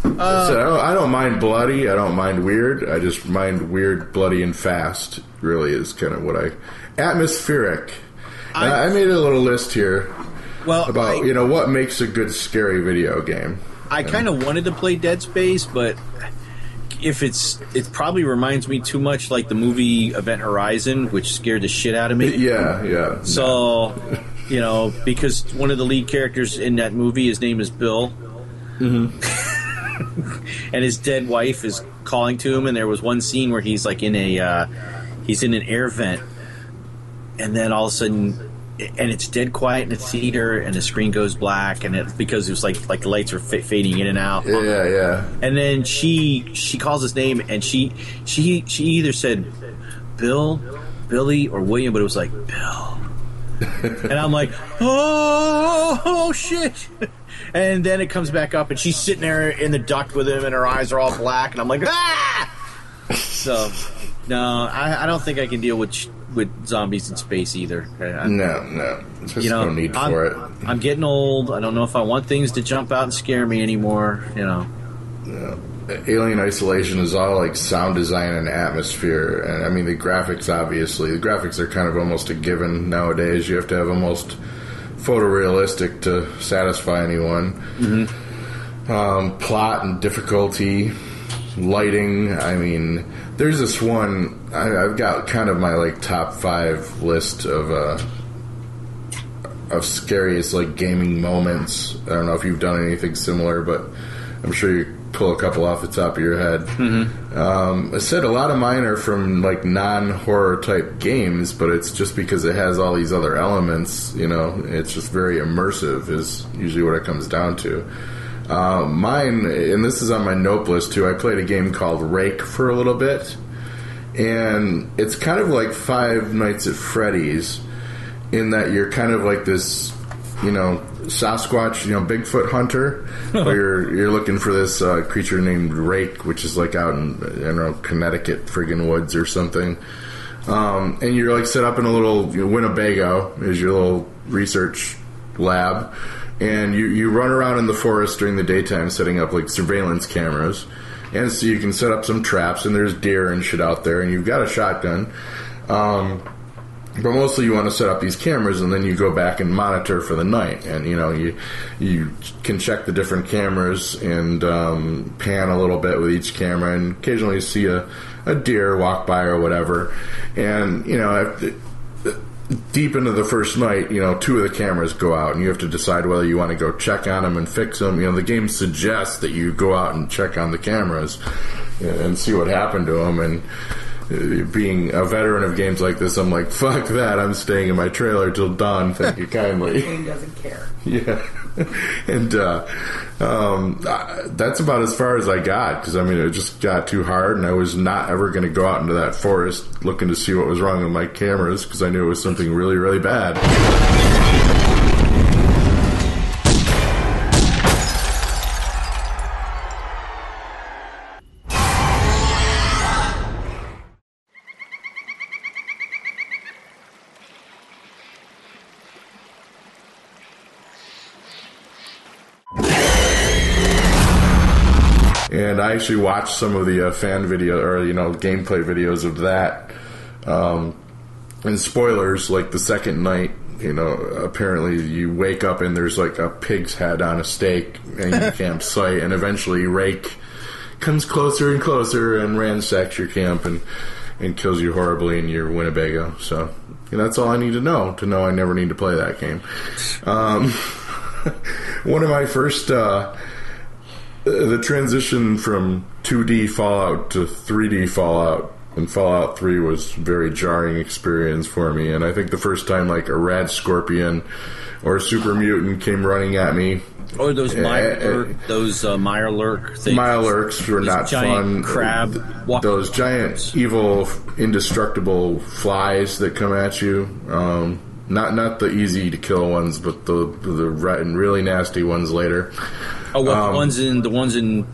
Uh, So I, don't, I don't mind bloody. I don't mind weird. I just mind weird, bloody, and fast. Really is kind of what I atmospheric. I, I made a little list here. Well, about you know what makes a good scary video game. I kind of wanted to play Dead Space, but if it's, it probably reminds me too much like the movie Event Horizon, which scared the shit out of me. Yeah, yeah. So, you know, because one of the lead characters in that movie, his name is Bill, Mm-hmm. [laughs] and his dead wife is calling to him. And there was one scene where he's like in a, uh, he's in an air vent, and then all of a sudden, and it's dead quiet in the theater, and the screen goes black, and it because it was like like the lights are fa- fading in and out. Yeah, yeah. And then she she calls his name, and she she she either said Bill, Billy, or William, but it was like Bill. [laughs] and I'm like, oh, oh shit. And then it comes back up, and she's sitting there in the duct with him, and her eyes are all black, and I'm like, ah. So, no, I, I don't think I can deal with with zombies in space either. I- No, no. There's you know, no need I'm, for it. I'm getting old. I don't know if I want things to jump out and scare me anymore. You know. Alien Isolation is all like sound design and atmosphere, and I mean the graphics. Obviously, the graphics are kind of almost a given nowadays. You have to have almost photorealistic to satisfy anyone. Mm-hmm. Um, plot and difficulty, lighting. I mean, there's this one. I, I've got kind of my like top five list of uh, of scariest like gaming moments. I don't know if you've done anything similar, but I'm sure you pull a couple off the top of your head. Mm-hmm. Um, I said a lot of mine are from like non-horror type games, but it's just because it has all these other elements. You know, it's just very immersive. Is usually what it comes down to. Uh, mine, and this is on my nope list too. I played a game called Rake for a little bit, and it's kind of like Five Nights at Freddy's in that you're kind of like this, you know, Sasquatch, you know, Bigfoot hunter, [laughs] where you're you're looking for this uh, creature named Rake, which is like out in I don't know Connecticut friggin' woods or something. Um, and you're like set up in a little you know, Winnebago is your little research lab, and you you run around in the forest during the daytime, setting up like surveillance cameras. and so you can set up some traps, and there's deer and shit out there, and you've got a shotgun. Um, but mostly you want to set up these cameras and then you go back and monitor for the night and you know you you can check the different cameras and um, pan a little bit with each camera and occasionally see a, a deer walk by or whatever and you know deep into the first night you know two of the cameras go out and you have to decide whether you want to go check on them and fix them you know the game suggests that you go out and check on the cameras and see what happened to them and uh, being a veteran of games like this, I'm like, fuck that. I'm staying in my trailer till dawn. Thank you [laughs] kindly. Game doesn't care. [laughs] yeah. [laughs] and uh, um, uh, that's about as far as I got because I mean it just got too hard, and I was not ever going to go out into that forest looking to see what was wrong with my cameras because I knew it was something really, really bad. I actually watched some of the uh, fan video or you know gameplay videos of that. Um, and spoilers, like the second night, you know, apparently you wake up and there's like a pig's head on a stake in your [laughs] campsite, and eventually Rake comes closer and closer and ransacks your camp and and kills you horribly in your Winnebago. So and that's all I need to know to know I never need to play that game. Um, [laughs] one of my first. Uh, the transition from 2D Fallout to 3D Fallout and Fallout 3 was a very jarring experience for me. And I think the first time like a rad scorpion or a super mutant came running at me. Or those eh, Meyer, eh, those uh, Mirelurk things. Mirelurks were not giant fun. crab walk- Those giant, evil, indestructible flies that come at you. Um, not not the easy to kill ones, but the the re- really nasty ones later. Oh, what, Um, the ones in the ones in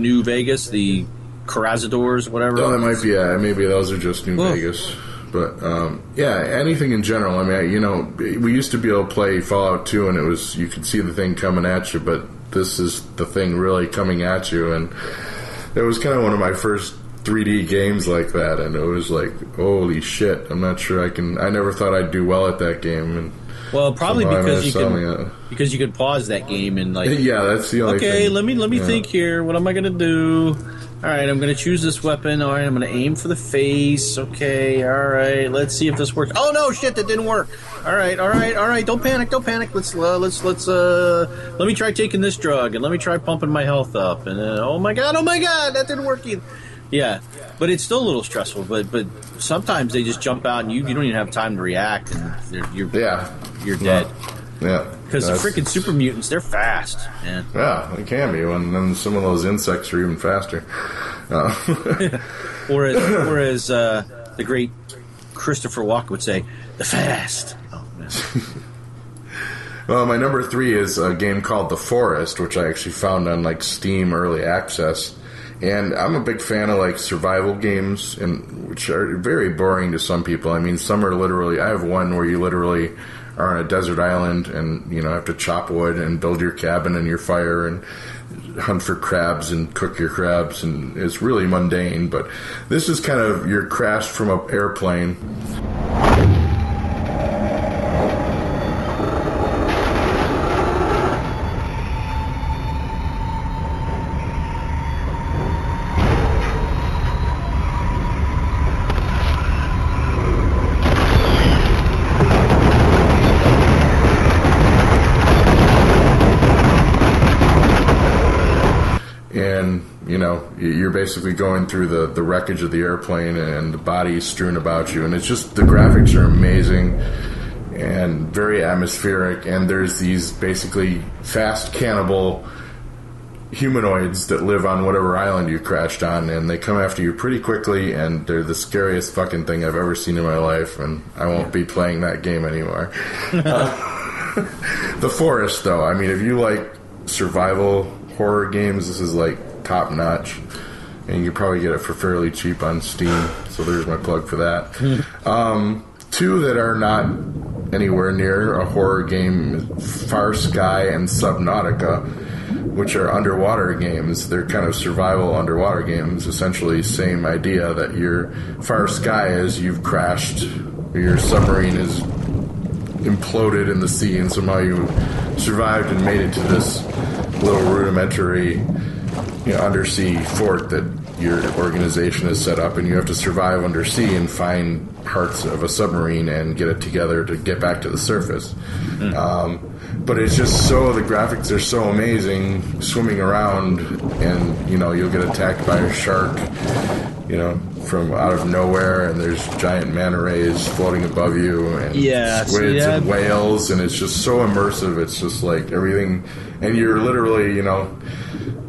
New Vegas, the Carazadors, whatever. Oh, that might be. Yeah, maybe those are just New Well- Vegas. But um, yeah, anything in general. I mean, I- you know, we used to be able to play Fallout 2, and it was you could see the thing coming at you, but this is the thing really coming at you, and it was kind of one of my first 3D games like that, and it was like, holy shit! I'm not sure I can. I never thought I'd do well at that game, and Well, probably because you can because you could pause that game and like [laughs] Yeah, that's the only okay, thing. let me let me Yeah. think here. What am I gonna do? All right, I'm gonna choose this weapon. All right, I'm gonna aim for the face. Okay, all right. Let's see if this works. Oh no, shit, that didn't work. All right, all right, all right. Don't panic, don't panic. Let's uh, let's let's uh let me try taking this drug and let me try pumping my health up. And uh, oh my god, oh my god, that didn't work either. Yeah, but it's still a little stressful. But but sometimes they just jump out and you, you don't even have time to react and you're yeah you're dead. Yeah, Because the freaking super mutants, they're fast, man. Yeah, they can be. And then some of those insects are even faster. [laughs] Uh, Whereas, whereas uh, the great Christopher Walken would say, "The fast." Oh man. [laughs] well, my number three is a game called The Forest, which I actually found on like Steam Early Access. And I'm a big fan of like survival games, and which are very boring to some people. I mean, some are literally. I have one where you literally are on a desert island, and you know have to chop wood and build your cabin and your fire and hunt for crabs and cook your crabs, and it's really mundane. But this is kind of you're crashed from an airplane. and you know you're basically going through the, the wreckage of the airplane and the bodies strewn about you. And it's just the graphics are amazing and very atmospheric. And there's these basically fast cannibal humanoids that live on whatever island you crashed on. And they come after you pretty quickly. And they're the scariest fucking thing I've ever seen in my life. And I won't be playing that game anymore. Uh, [laughs] [laughs] the Forest though, I mean if you like survival horror games, this is like top notch. And you probably get it for fairly cheap on Steam. So there's my plug for that. um, two that are not anywhere near a horror game FarSky and Subnautica. which are underwater games. They're kind of survival underwater games. Essentially, same idea that your FarSky is you've crashed, your submarine is imploded in the sea, and somehow you survived and made it to this little rudimentary you know, undersea fort that your organization has set up, and you have to survive undersea and find parts of a submarine and get it together to get back to the surface. Um, but it's just so the graphics are so amazing, swimming around, and you know you'll get attacked by a shark, you know, from out of nowhere, and there's giant manta rays floating above you, and Yeah, squids and whales, and it's just so immersive. It's just like everything, and you're literally, you know,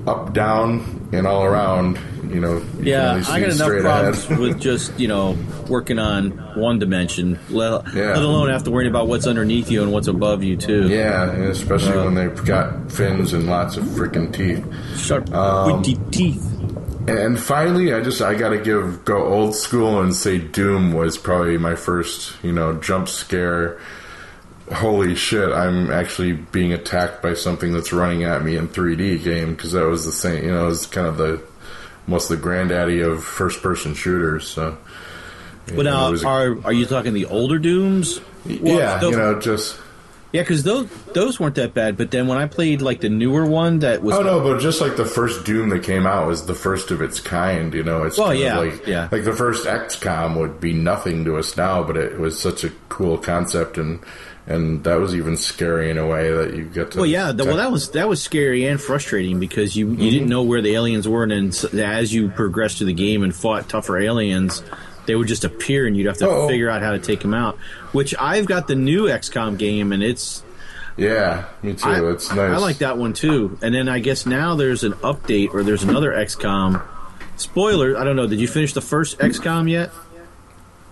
up, down, and all around. You know, you Yeah, I got enough straight problems ahead. [laughs] with just you know working on one dimension, let, Yeah. let alone have to worry about what's underneath you and what's above you too. Yeah, especially Uh, when they've got fins and lots of freaking teeth. Sharp, Um, pointy teeth. And finally, I just I gotta give go old school and say Doom was probably my first you know jump scare. Holy shit! I'm actually being attacked by something that's running at me in 3D game because that was the same. You know, it was kind of the most the granddaddy of first person shooters. So But now, it was a- are are you talking the older Dooms? yeah, those- you know, just yeah, because those those weren't that bad. But then when I played like the newer one, that was Oh no, but just like the first Doom that came out was the first of its kind. You know, it's Well, kind of yeah, like yeah. like the first XCOM would be nothing to us now, but it was such a cool concept, and and that was even scary in a way that you get to. Well, yeah. The, well, that was that was scary and frustrating because you you didn't mm-hmm. know where the aliens were, and then as you progressed through the game and fought tougher aliens, they would just appear, and you'd have to Uh-oh. figure out how to take them out. Which I've got the new XCOM game, and it's yeah, me too. I, it's nice. I like that one too. And then I guess now there's an update or there's another XCOM. Spoiler, I don't know. Did you finish the first XCOM yet?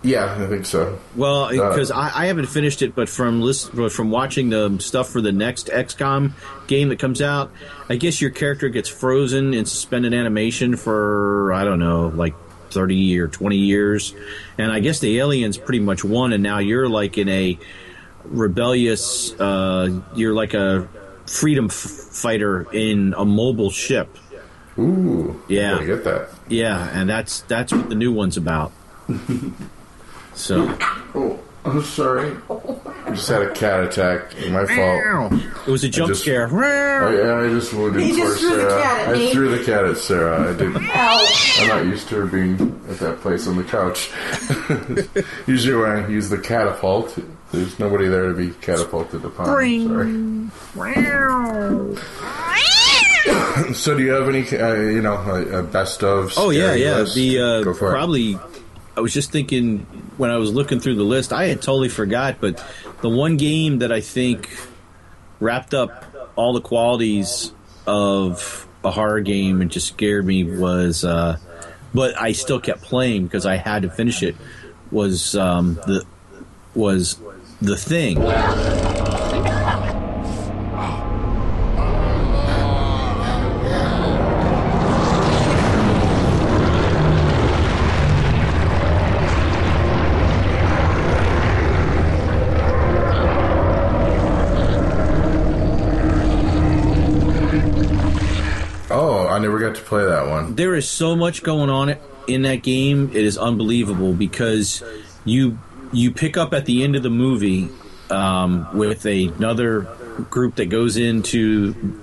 Yeah, I think so. Well, Uh, because I, I haven't finished it, but from list, but from watching the stuff for the next XCOM game that comes out, I guess your character gets frozen in suspended animation for I don't know, like thirty or twenty years, and I guess the aliens pretty much won, and now you're like in a rebellious, uh, you're like a freedom f- fighter in a mobile ship. Ooh, Yeah. gotta get that. Yeah, and that's that's what the new one's about. [laughs] So Oh, I'm sorry. I just had a cat attack. My fault. it was a jump just- scare. Oh, yeah, I just wounded He poor just threw the Sara. cat at I me. threw the cat at Sara. I didn't. [laughs] Ow. I'm not used to her being at that place on the couch. [laughs] Usually, when I use the catapult, there's nobody there to be catapulted upon. Sorry. [coughs] so, do you have any, uh, you know, a, a best of? Oh yeah, scary yeah. list? The uh, Go for it. probably. I was just thinking when I was looking through the list, I had totally forgot, but the one game that I think wrapped up all the qualities of a horror game and just scared me was, uh, but I still kept playing because I had to finish it. Was um, the was the thing? There is so much going on in that game. It is unbelievable because you you pick up at the end of the movie um, with another group that goes into.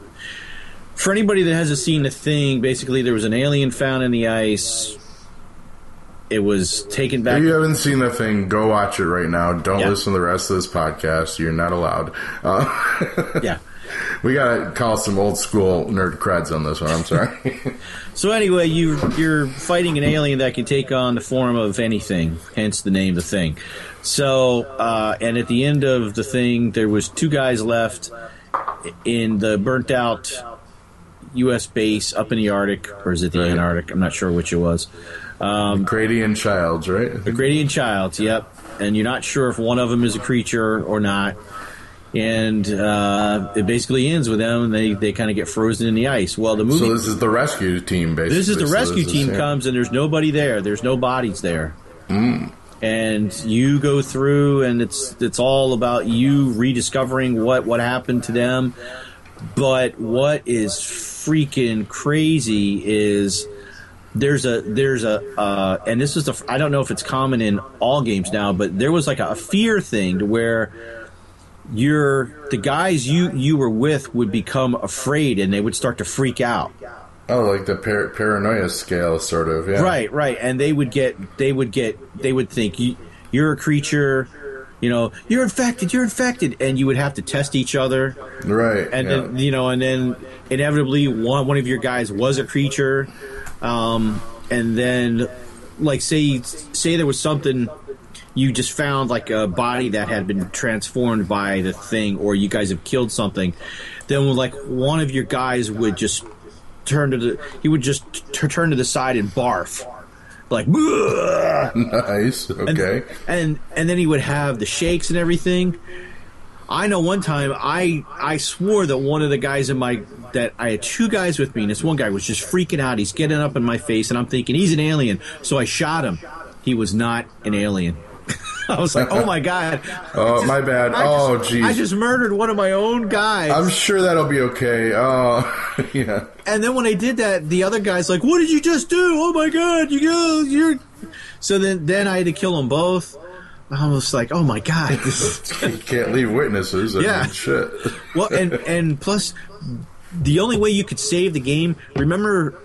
For anybody that hasn't seen the thing, basically there was an alien found in the ice. It was taken back. If you haven't seen the thing, go watch it right now. Don't Yeah. listen to the rest of this podcast. You're not allowed. Uh, [laughs] Yeah. We gotta call some old school nerd creds on this one. I'm sorry. [laughs] So anyway, you you're fighting an alien that can take on the form of anything, hence the name of the thing. So uh, and at the end of the thing, there was two guys left in the burnt out U.S. base up in the Arctic, or is it the Right. Antarctic? I'm not sure which it was. Um, Grady and Childs, right? the Grady and Childs, yep. And you're not sure if one of them is a creature or not. And uh, it basically ends with them, and they, they kind of get frozen in the ice. Well, the movie So this is the rescue team, basically. this is the So rescue team yeah. comes and there's nobody there. There's no bodies there. Mm. And you go through and it's it's all about you rediscovering what what happened to them. But what is freaking crazy is there's a there's a uh, and this is the I don't know if it's common in all games now, but there was like a, fear thing to where your the guys you you were with would become afraid and they would start to freak out. Oh, like the par- paranoia scale, sort of. Yeah. Right, right, and they would get they would get they would think you, you're a creature. You know, you're infected. You're infected, and you would have to test each other. Right, and yeah. then you know, and then inevitably one one of your guys was a creature, um, and then like say say there was something you just found like a body that had been transformed by the thing, or you guys have killed something, then like one of your guys would just turn to the he would just t- turn to the side and barf, like nice, okay, and, and and then he would have the shakes and everything. I know one time I I swore that one of the guys in my that I had two guys with me and this one guy was just freaking out. He's getting up in my face and I'm thinking he's an alien. So I shot him. He was not an alien. [laughs] I was like, "Oh my god!" [laughs] Oh, my bad. I oh, just, jeez. I just murdered one of my own guys. I'm sure that'll be okay. Oh, [laughs] yeah. And then when I did that, the other guy's like, "What did you just do? Oh my god, you go, you're." So then, then I had to kill them both. I was like, "Oh my god!" you can't leave witnesses. I Yeah. mean, shit. well, and and plus, the only way you could save the game. Remember,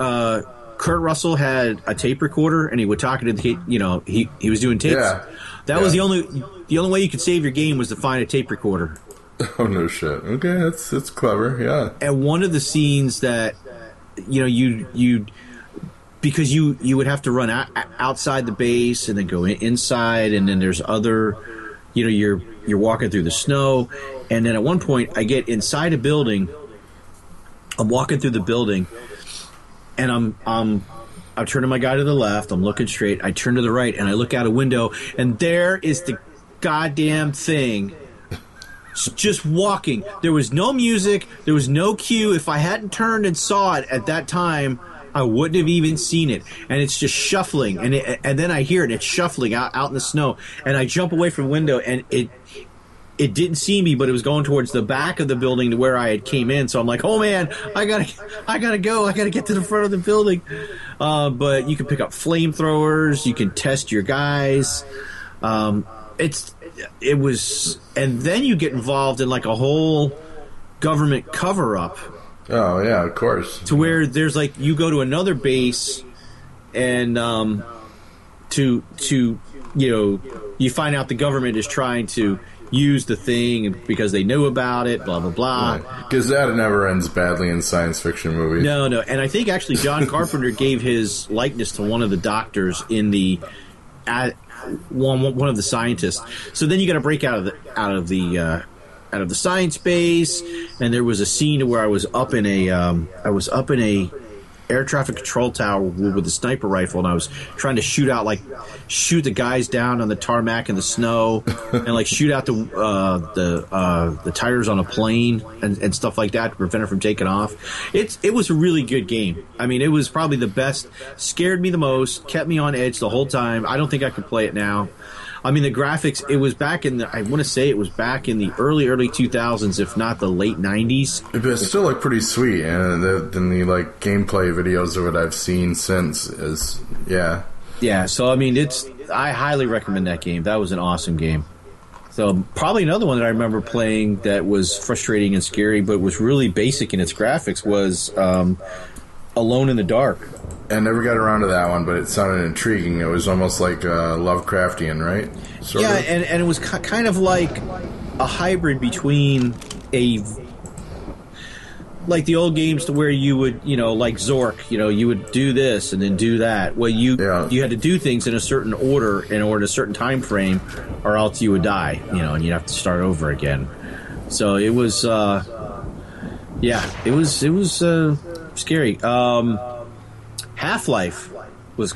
uh, Kurt Russell had a tape recorder, and he would talk to the you know he he was doing tapes. Yeah. That was the only the only way you could save your game was to find a tape recorder. [laughs] Oh no, shit. Okay, that's that's clever. Yeah. And one of the scenes that you know you you because you you would have to run out, outside the base and then go in, inside, and then there's other you know you're you're walking through the snow, and then at one point I get inside a building. I'm walking through the building, and I'm I'm I'm turning my guy to the left. I'm looking straight. I turn to the right, and I look out a window, and there is the goddamn thing just walking. There was no music. There was no cue. If I hadn't turned and saw it at that time, I wouldn't have even seen it. And it's just shuffling, and it, and then I hear it. It's shuffling out out in the snow, and I jump away from the window, and it it didn't see me, but it was going towards the back of the building to where I had came in. So I'm like, oh man, I gotta, I gotta go. I gotta get to the front of the building. Uh, but you can pick up flamethrowers. You can test your guys. Um, it's, it was, and then you get involved in like a whole government cover up Oh yeah, of course. to where there's like you go to another base and um, to to you know you find out the government is trying to use the thing because they knew about it blah blah blah. Because that never ends badly in science fiction movies. no no. And i think actually john [laughs] carpenter gave his likeness to one of the doctors in the at one one of the scientists. So then you got to break out of the out of the uh, out of the science base. And there was a scene where i was up in a um, i was up in a air traffic control tower with a sniper rifle and i was trying to shoot out like shoot the guys down on the tarmac in the snow and like shoot out the uh, the uh, the tires on a plane and, and stuff like that to prevent it from taking off. It's it was a really good game. I mean it was probably the best scared me the most kept me on edge the whole time. I don't think i could play it now I mean, the graphics, it was back in the, I want to say it was back in the early, early 2000s, if not the late 90s. But it still look pretty sweet, and the, then the like gameplay videos of it I've seen since is yeah. Yeah, so I mean, it's, I highly recommend that game. That was an awesome game. So probably another one that I remember playing that was frustrating and scary, but was really basic in its graphics was um, Alone in the Dark. I never got around to that one, but it sounded intriguing. It was almost like uh, Lovecraftian, right? Sort yeah, of? and, and it was ki- kind of like a hybrid between a like the old games to where you would you know like Zork, you know, you would do this and then do that. Well, you you had to do things in a certain order in order a certain time frame, or else you would die, you know, and you'd have to start over again. So it was, uh, yeah, it was it was uh, scary. Um, Half Life was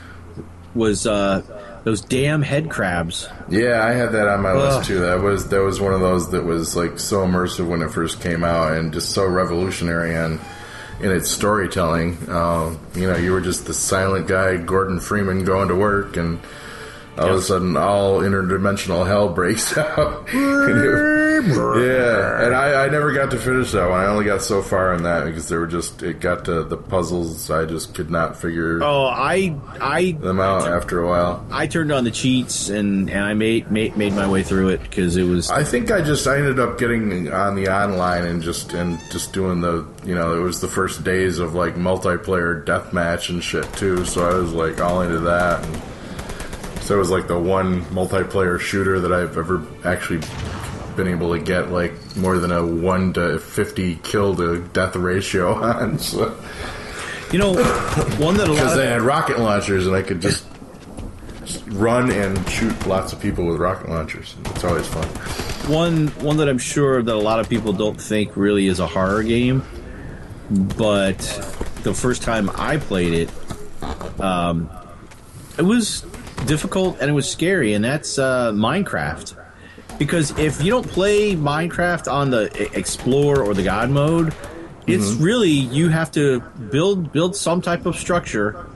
was uh, those damn head crabs. Yeah, I had that on my Ugh. list too. That was that was one of those that was like so immersive when it first came out, and just so revolutionary and in its storytelling. Uh, you know, you were just the silent guy, Gordon Freeman, going to work, and all of a sudden, all interdimensional hell breaks [laughs] out. Yeah, and I, I never got to finish that one. I only got so far in that because there were just it got to the puzzles. I just could not figure Oh, I I them out after a while. I turned on the cheats and and I made made, made my way through it because it was I think I just I ended up getting on the online and just and just doing the you know it was the first days of like multiplayer deathmatch and shit too. So I was like all into that. And so it was like the one multiplayer shooter that I've ever actually been able to get like more than a one to fifty kill to death ratio [laughs] on. So you know one that a because they had rocket launchers and I could just run and shoot lots of people with rocket launchers. It's always fun. one one that I'm sure that a lot of people don't think really is a horror game, but the first time I played it, um, it was difficult and it was scary, and that's uh, Minecraft. Because if you don't play Minecraft on the Explore or the God mode, it's Mm-hmm. really you have to build build some type of structure,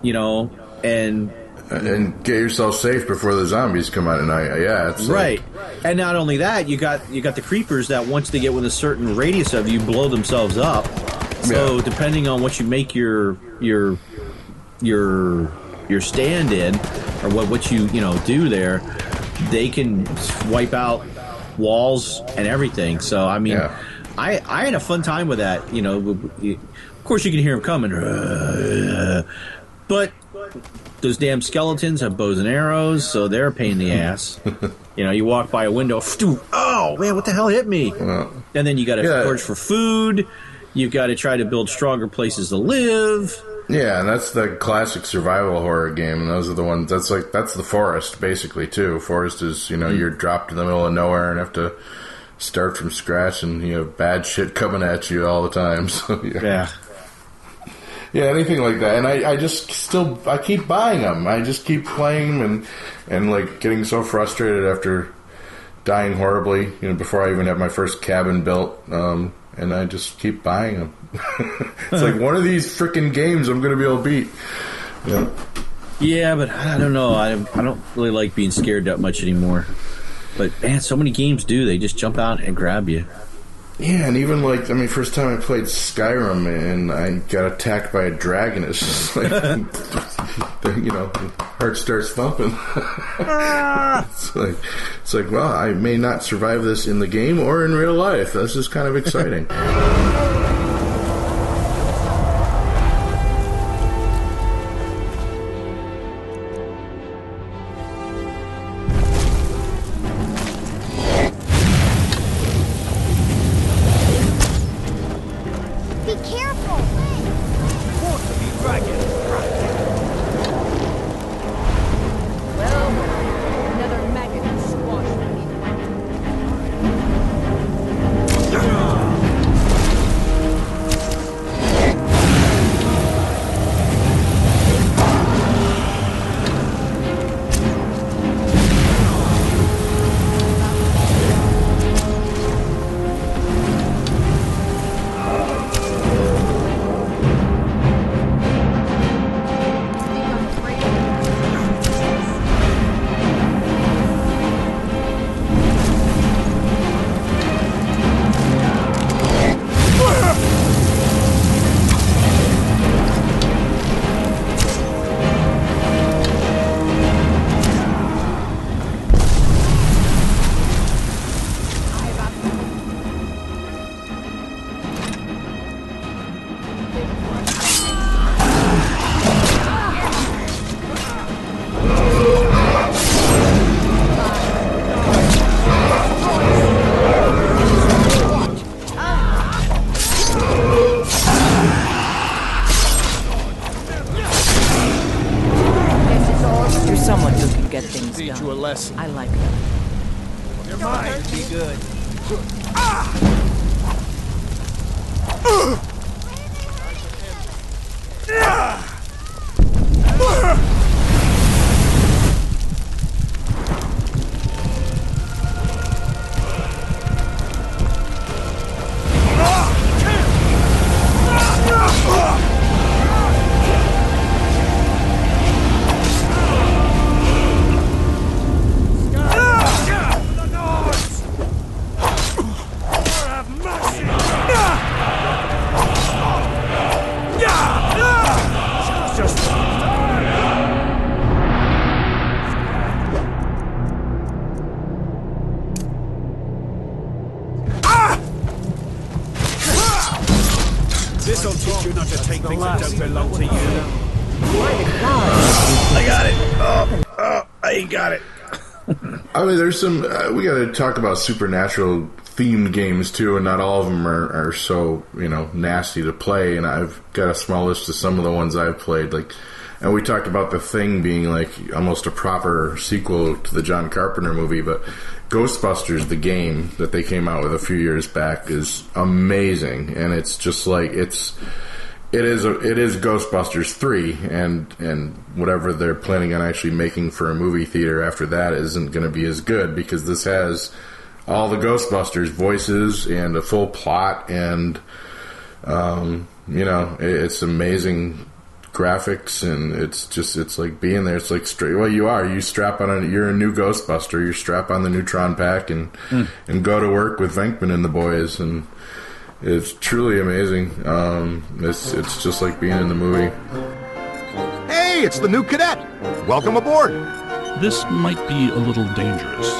you know, and and get yourself safe before the zombies come out at night. Yeah, it's like- right. and not only that, you got you got the creepers that once they get within a certain radius of you, blow themselves up. So depending on what you make your your your your stand in, or what what you you know do there, they can wipe out walls and everything. So I mean, Yeah. I I had a fun time with that. You know, of course you can hear them coming, but those damn skeletons have bows and arrows, so they're a pain in the [laughs] ass. you know, you walk by a window, oh man, what the hell hit me? and then you got to Yeah. forage for food. You've got to try to build stronger places to live. Yeah, and that's the classic survival horror game, and those are the ones. That's like that's the forest basically too. Forest is you know Mm. you're dropped in the middle of nowhere and have to start from scratch, and you have bad shit coming at you all the time. [laughs] So yeah, Yeah. yeah, anything like that. And I, I just still I keep buying them. I just keep playing 'em and and like getting so frustrated after dying horribly. You know, before I even have my first cabin built, um, and I just keep buying them. [laughs] it's like one of these freaking games I'm going to be able to beat. Yeah. Yeah, but I don't know. I, I don't really like being scared that much anymore. But man, so many games do. They just jump out and grab you. Yeah, and even like I mean, first time I played Skyrim and I got attacked by a dragon, it's just like [laughs] you know, heart starts thumping. Ah. [laughs] it's like it's like, well, I may not survive this in the game or in real life. This is kind of exciting. [laughs] there's some. Uh, we got to talk about supernatural themed games too, and not all of them are, are so you know nasty to play. And I've got a small list of some of the ones I've played. Like, and we talked about the Thing being like almost a proper sequel to the John Carpenter movie, but Ghostbusters, the game that they came out with a few years back, is amazing, and it's just like it's it is a, it is Ghostbusters three, and and whatever they're planning on actually making for a movie theater after that isn't going to be as good because this has all the Ghostbusters voices and a full plot, and um, you know it, it's amazing graphics, and it's just it's like being there. It's like straight. Well, you are. You strap on a. You're a new Ghostbuster. You strap on the neutron pack and Hmm. and go to work with Venkman and the boys and. It's truly amazing. Um, it's it's just like being in the movie. Hey, it's the new cadet. Welcome aboard. This might be a little dangerous.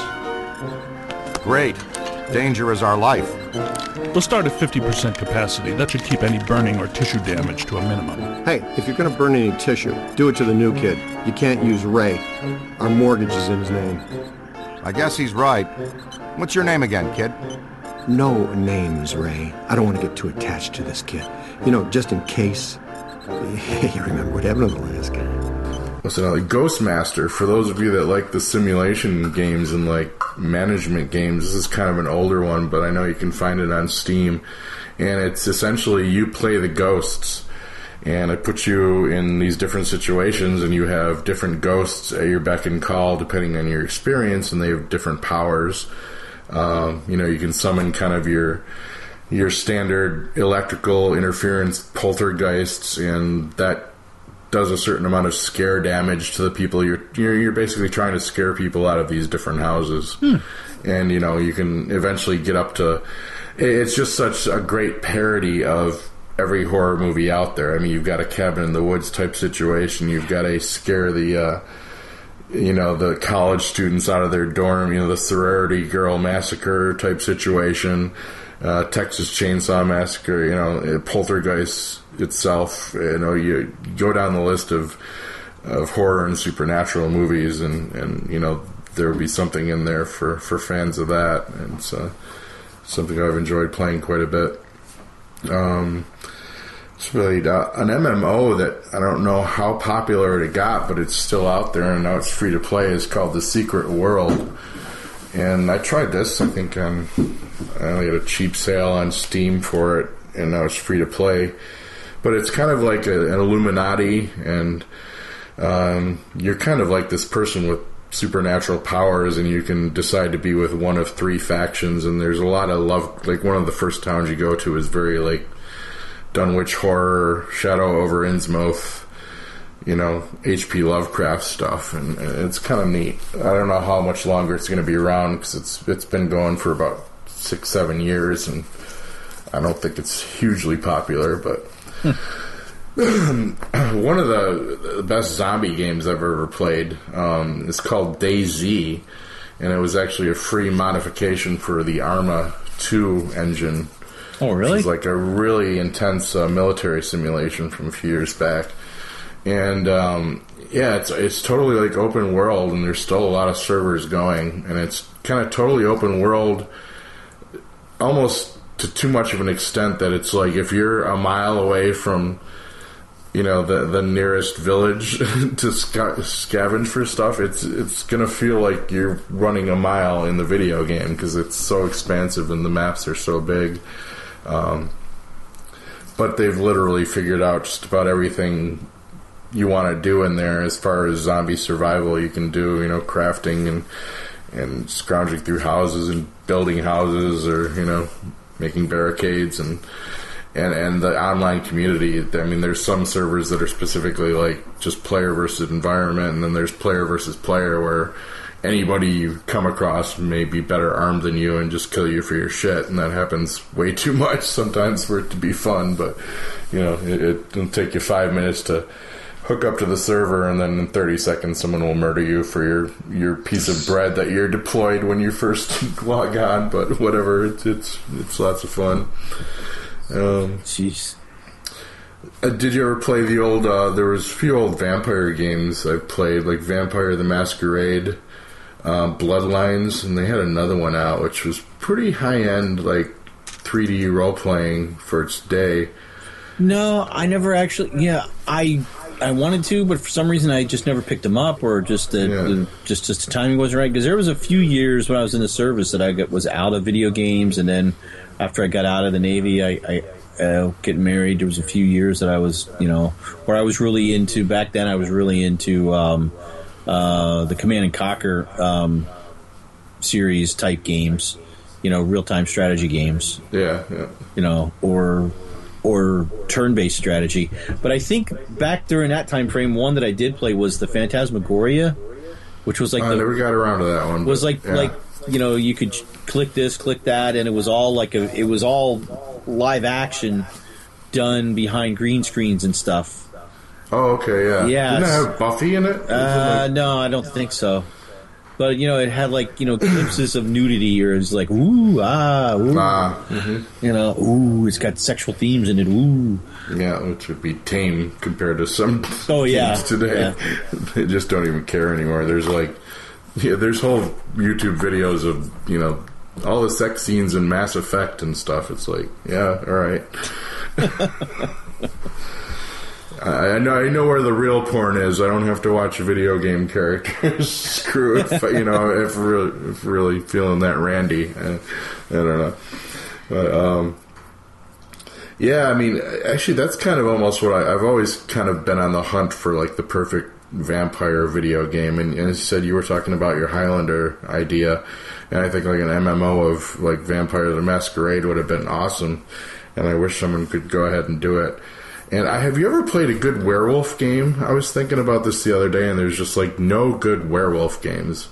Great. Danger is our life. We'll start at 50% capacity. That should keep any burning or tissue damage to a minimum. Hey, if you're gonna burn any tissue, do it to the new kid. You can't use Ray. Our mortgage is in his name. I guess he's right. What's your name again, kid? No names, Ray. I don't want to get too attached to this kid. You know, just in case. [laughs] you remember what happened to the last guy. Listen, like Ghostmaster, for those of you that like the simulation games and like management games, this is kind of an older one, but I know you can find it on Steam. And it's essentially you play the ghosts, and it puts you in these different situations, and you have different ghosts at your beck and call depending on your experience, and they have different powers. Um, you know, you can summon kind of your your standard electrical interference poltergeists, and that does a certain amount of scare damage to the people. You're you're, you're basically trying to scare people out of these different houses. And you know you can eventually get up to it's just such a great parody of every horror movie out there. I mean you've got a cabin in the woods type situation. You've got a scare the uh you know the college students out of their dorm you know the sorority girl massacre type situation uh, Texas Chainsaw Massacre, you know, Poltergeist itself. You know, you go down the list of of horror and supernatural movies, and and you know there would be something in there for for fans of that, and uh, something I've enjoyed playing quite a bit. Um, it's really uh, an MMO that I don't know how popular it got, but it's still out there, and now it's free to play. is called The Secret World. And I tried this, I think, on I only had a cheap sale on Steam for it, and now it's free to play. But it's kind of like a, an Illuminati, and um, you're kind of like this person with supernatural powers, and you can decide to be with one of three factions. And there's a lot of love. Like one of the first towns you go to is very like Dunwich horror, Shadow over Innsmouth, you know, H.P. Lovecraft stuff, and, it's kind of neat. I don't know how much longer it's going to be around because it's it's been going for about six, seven years, and I don't think it's hugely popular. But [laughs] one of the, the best zombie games I've ever played um, is called DayZ, and it was actually a free modification for the Arma 2 engine. Oh, really? It's like a really intense uh, military simulation from a few years back and um, yeah, it's it's totally like open world, and there's still a lot of servers going, and it's kind of totally open world, almost to too much of an extent that it's like if you're a mile away from, you know, the the nearest village [laughs] to sca- scavenge for stuff, it's it's gonna feel like you're running a mile in the video game because it's so expansive and the maps are so big. Um, but they've literally figured out just about everything you want to do in there as far as zombie survival. You can do you know crafting and and scrounging through houses and building houses or you know making barricades and and and the online community. I mean there's some servers that are specifically like just player versus environment and then there's player versus player where anybody you come across may be better armed than you and just kill you for your shit and that happens way [laughs] too much sometimes for it to be fun but you know it, it'll take you five minutes to hook up to the server and then in 30 seconds someone will murder you for your your piece of bread that you're deployed when you first [laughs] log on but whatever it's it's, it's lots of fun um, jeez Uh, did you ever play the old? Uh, there was a few old vampire games I played, like Vampire the Masquerade, uh, Bloodlines, and they had another one out which was pretty high end, like 3D role playing for its day. No, I never actually. Yeah, I I wanted to, but for some reason I just never picked them up, or just the, the just just the timing wasn't right. Because there was a few years when I was in the service that I got, was out of video games, and then after I got out of the Navy, I. I uh, getting married, there was a few years that I was, you know, where I was really into. Back then, I was really into um, uh, the Command and Conquer um, series type games, you know, real time strategy games. Yeah, yeah. You know, or or turn based strategy. But I think back during that time frame, one that I did play was the Phantasmagoria, which was like I the, never got around to that one. was but, like yeah. like you know you could click this, click that, and it was all like a it was all live action done behind green screens and stuff. Oh, okay, yeah. Yeah, Didn't it have Buffy in it? Was it Uh, like- no, I don't think so. But you know, it had like you know glimpses of nudity, or it's like ooh ah ooh, mhm. you know ooh, it's got sexual themes in it. Ooh, Yeah, which would be tame compared to some Oh, yeah. today. [laughs] they just don't even care anymore. There's like, yeah, there's whole YouTube videos of you know all the sex scenes in Mass Effect and stuff. It's like, yeah, all right. [laughs] [laughs] I know I know where the real porn is. I don't have to watch video game characters. [laughs] Screw if you know if really, if really feeling that randy. I, I don't know, but um, yeah, I mean, actually, that's kind of almost what I, I've always kind of been on the hunt for, like the perfect vampire video game. And, and as you said, you were talking about your Highlander idea, and I think like an MMO of like Vampire the Masquerade would have been awesome. And I wish someone could go ahead and do it. And I, have you ever played a good werewolf game? I was thinking about this the other day, and there's just like no good werewolf games.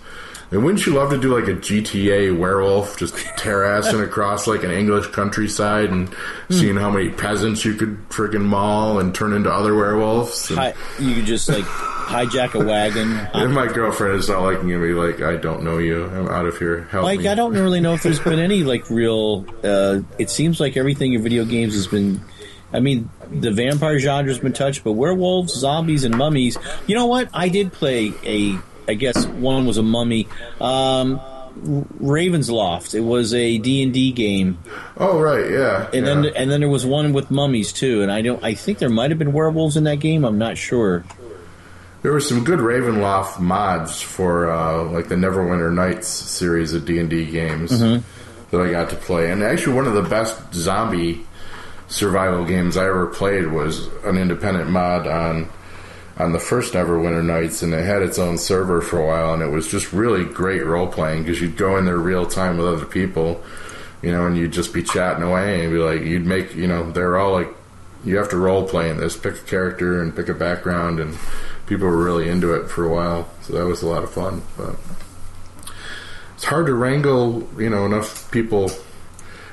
And wouldn't you love to do like a GTA werewolf, just tear assing across like an English countryside and seeing how many peasants you could friggin' maul and turn into other werewolves? And, Hi, you could just like hijack a wagon. [laughs] and my girlfriend is not liking me, like, I don't know you. I'm out of here. Help Like me. I don't really know if there's been any like real. Uh, it seems like everything in video games has been. I mean, the vampire genre's been touched, but werewolves, zombies, and mummies. You know what? I did play a. I guess one was a mummy. Um, Raven's Loft. It was a D and D game. Oh right, yeah. And yeah. then and then there was one with mummies too. And I don't. I think there might have been werewolves in that game. I'm not sure. There were some good Ravenloft mods for uh, like the Neverwinter Nights series of D and D games Mhm. that I got to play. And actually, one of the best zombie survival games I ever played was an independent mod on on the first Neverwinter Nights, and it had its own server for a while, and it was just really great role playing because you'd go in there real time with other people, you know, and you'd just be chatting away and be like, you'd make, you know, they're all like, you have to role play in this, pick a character and pick a background, and people were really into it for a while, so that was a lot of fun. But it's hard to wrangle, you know, enough people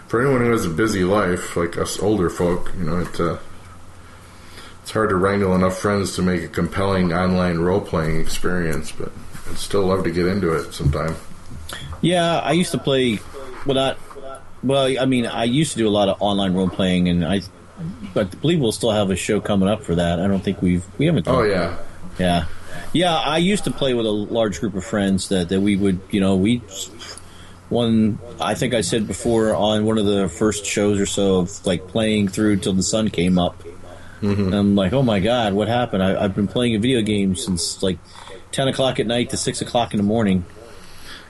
for anyone who has a busy life, like us older folk. You know, it. Uh, it's hard to wrangle enough friends to make a compelling online role playing experience, but I'd still love to get into it sometime. Yeah, I used to play. Well, not. Well, I mean, I used to do a lot of online role playing, and I. But I believe we'll still have a show coming up for that. I don't think we've we haven't. Oh yeah, yeah, yeah. I used to play with a large group of friends that that we would, you know, we. One, I think I said before on one of the first shows or so of like playing through till the sun came up. And I'm like, oh my god, what happened? I, I've been playing a video game since like ten o'clock at night to six o'clock in the morning.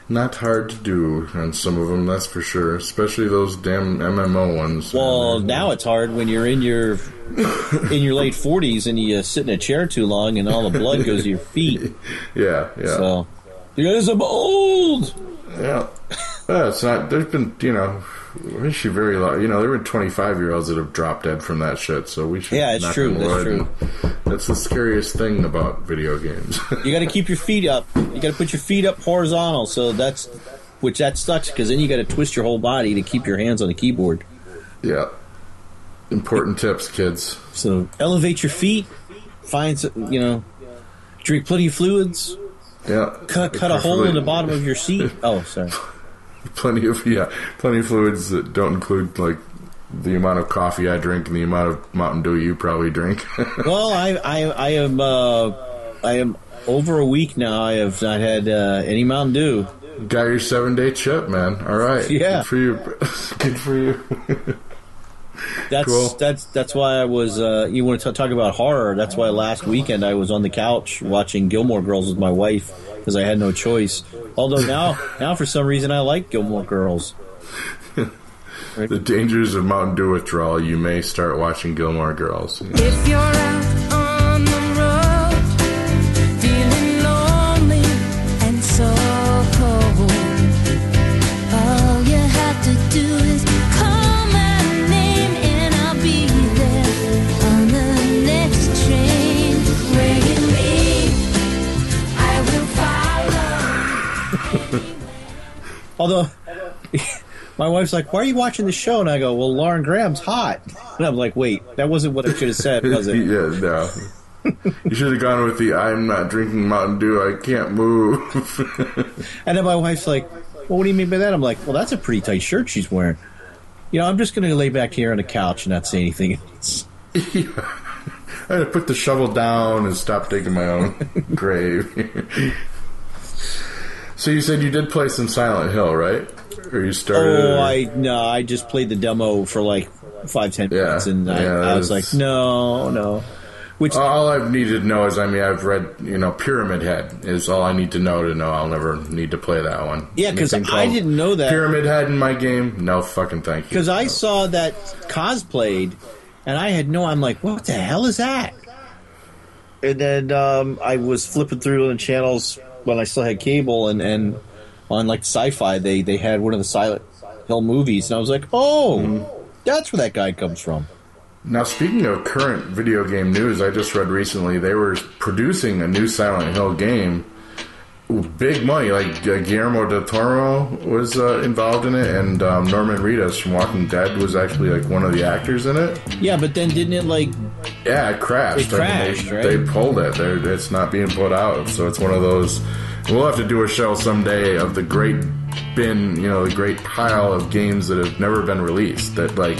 not hard to do on some of them, that's for sure. Especially those damn MMO ones. Well, now it's hard when you're in your [laughs] in your late forties and you sit in a chair too long and all the blood goes to your feet. [laughs] Yeah, yeah. So guys, I'm old. Yeah. [laughs] Well, it's not. There's been, you know, we should very, lo- you know, there were 25 year olds that have dropped dead from that shit. So we should. Yeah, it's true, that's true. That's the scariest thing about video games. [laughs] You got to keep your feet up. You got to put your feet up horizontal. So that's which that sucks because then you got to twist your whole body to keep your hands on the keyboard. yeah. Important tips, kids. So elevate your feet. Find some, you know, drink plenty of fluids. Yeah. Cut cut a hole in the bottom of your seat. Oh, sorry. [laughs] [laughs] Plenty of yeah, plenty of fluids that don't include like the amount of coffee I drink and the amount of Mountain Dew you probably drink. [laughs] well, I, I, I am, uh, I am over a week now. I have not had uh, any Mountain Dew. Got your seven day chip, man. All right. [laughs] Yeah. Good for you. Good for you. That's Cool. that's that's why I was. Uh, you want to talk about horror? That's why last weekend I was on the couch watching Gilmore Girls with my wife because I had no choice. Although now, now for some reason I like Gilmore Girls. [laughs] the dangers of Mountain Dew withdrawal. You may start watching Gilmore Girls. If you're out Although [laughs] my wife's like, "Why are you watching the show?" And I go, "Well, Lauren Graham's hot." And I'm like, "Wait, that wasn't what I should have said, was [laughs] it?" yeah, no. you should have gone with the "I'm not drinking Mountain Dew. I can't move." [laughs] And then my wife's like, "Well, what do you mean by that?" I'm like, "Well, that's a pretty tight shirt she's wearing." You know, I'm just going to lay back here on the couch and not say anything else. I had to put the shovel down and stop digging my own grave. So you said you did play some Silent Hill, right? Or you started? Oh, I no, I just played the demo for like five ten minutes, and I, yeah, I was like, no, no. Which all I've needed to know is, I mean, I've read, you know, Pyramid Head is all I need to know to know. I'll never need to play that one. Yeah, because I didn't know that. Pyramid Head in my game. No fucking thank you. because I saw that cosplayed, and I had no. I'm like, what the hell is that? And then um, I was flipping through the channels when I still had cable, and, and on like Sci-Fi, they they had one of the Silent Hill movies, and I was like, oh, hmm. that's where that guy comes from. Now, speaking of current video game news, I just read recently they were producing a new Silent Hill game. Big money, like uh, Guillermo del Toro was uh, involved in it, and um, Norman Reedus from Walking Dead was actually like one of the actors in it. Yeah, but then didn't it like? Yeah, it crashed. It I mean, crashed, they, right? they pulled it. They're, it's not being put out, so it's one of those. We'll have to do a show someday of the great bin, you know, the great pile of games that have never been released that like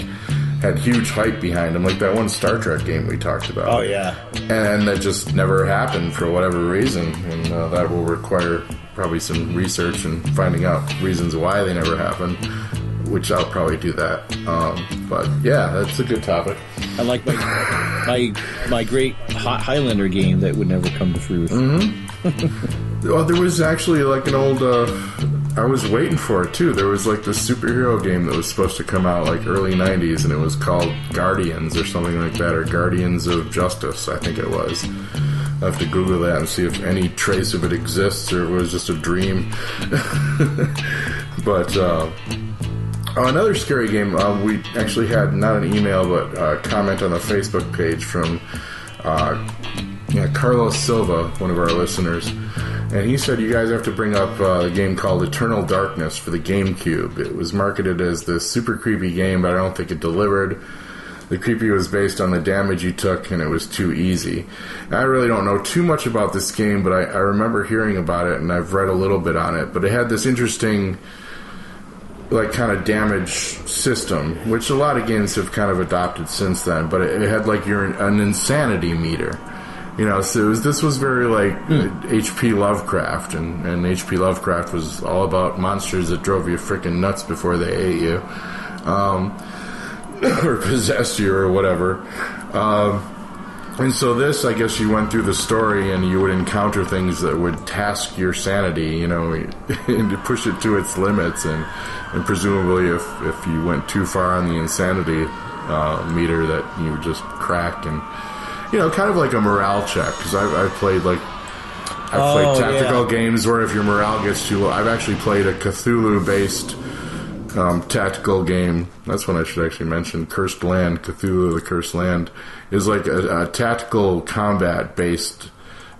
had huge hype behind them, like that one Star Trek game we talked about. Oh yeah, and that just never happened for whatever reason, and uh, that will require probably some research and finding out reasons why they never happened. Which I'll probably do that. Um, but yeah, that's a good topic. I like my my my great Hi- Highlander game that would never come to fruition. [laughs] Well, there was actually like an old. Uh, I was waiting for it too. There was like this superhero game that was supposed to come out like early '90s, and it was called Guardians or something like that, or Guardians of Justice, I think it was. I have to Google that and see if any trace of it exists or it was just a dream. [laughs] but uh, another scary game. Uh, we actually had not an email, but a comment on the Facebook page from uh, Carlos Silva, one of our listeners, and he said you guys have to bring up uh, a game called Eternal Darkness for the GameCube. It was marketed as this super creepy game, but I don't think it delivered. The creepy was based on the damage you took, and it was too easy. I really don't know too much about this game, but I, I remember hearing about it, and I've read a little bit on it. But it had this interesting like kind of damage system, which a lot of games have kind of adopted since then. But it, it had like your an insanity meter, you know. So it was, this was very like H.P. Lovecraft, and and H.P. Lovecraft was all about monsters that drove you freaking nuts before they ate you, um, [coughs] or possessed you or whatever. Um, and so this, I guess, you went through the story and you would encounter things that would task your sanity, you know, [laughs] and to push it to its limits, and and presumably, if if you went too far on the insanity uh, meter, that you would just crack and you know, kind of like a morale check. Because I've, I've played like I've Oh, played tactical yeah. games where if your morale gets too low, I've actually played a Cthulhu-based um, tactical game. That's one I should actually mention. Cursed Land, Cthulhu: The Cursed Land, is like a, a tactical combat based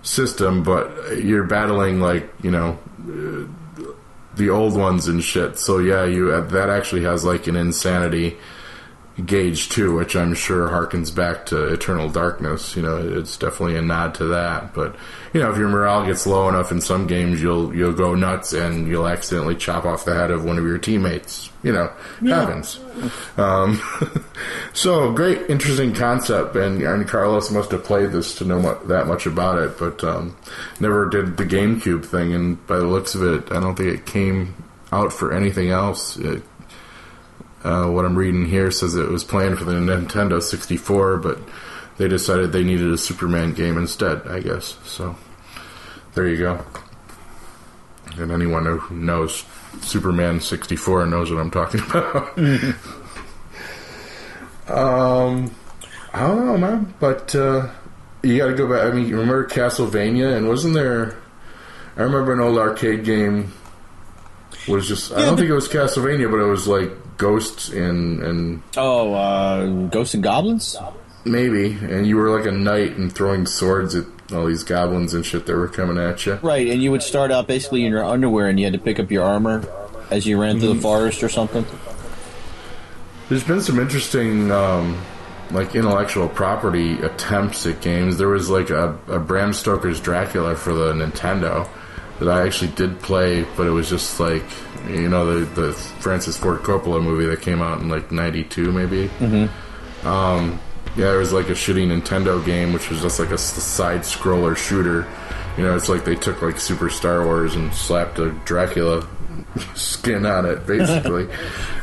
system, but you're battling like you know uh, the old ones and shit. So yeah, you that actually has like an insanity gauge too, which I'm sure harkens back to Eternal Darkness. You know, it's definitely a nod to that. But you know, if your morale gets low enough in some games, you'll you'll go nuts and you'll accidentally chop off the head of one of your teammates. You know, Yeah. happens. Um, [laughs] so great, interesting concept, and, and Carlos must have played this to know mu- that much about it, but um, never did the GameCube thing. And by the looks of it, I don't think it came out for anything else. It, uh, what I'm reading here says it was planned for the Nintendo 64, but they decided they needed a Superman game instead. I guess so. There you go. And anyone who knows Superman 64 knows what I'm talking [laughs] about. um, I don't know, man, but uh, you got to go back. I mean, you remember Castlevania, and wasn't there? I remember an old arcade game was just. I don't but- think it was Castlevania, but it was like ghosts and and Oh, uh, Ghosts and Goblins? maybe, and you were like a knight and throwing swords at all these goblins and shit that were coming at you. Right, and you would start out basically in your underwear and you had to pick up your armor as you ran through the forest or something. There's been some interesting, um, like intellectual property attempts at games. There was like a, a Bram Stoker's Dracula for the Nintendo that I actually did play, but it was just like you know the the Francis Ford Coppola movie that came out in like '92 maybe. Mm-hmm. Um, yeah, it was like a shitty Nintendo game, which was just like a side scroller shooter. You know, it's like they took like Super Star Wars and slapped a Dracula [laughs] skin on it, basically. [laughs]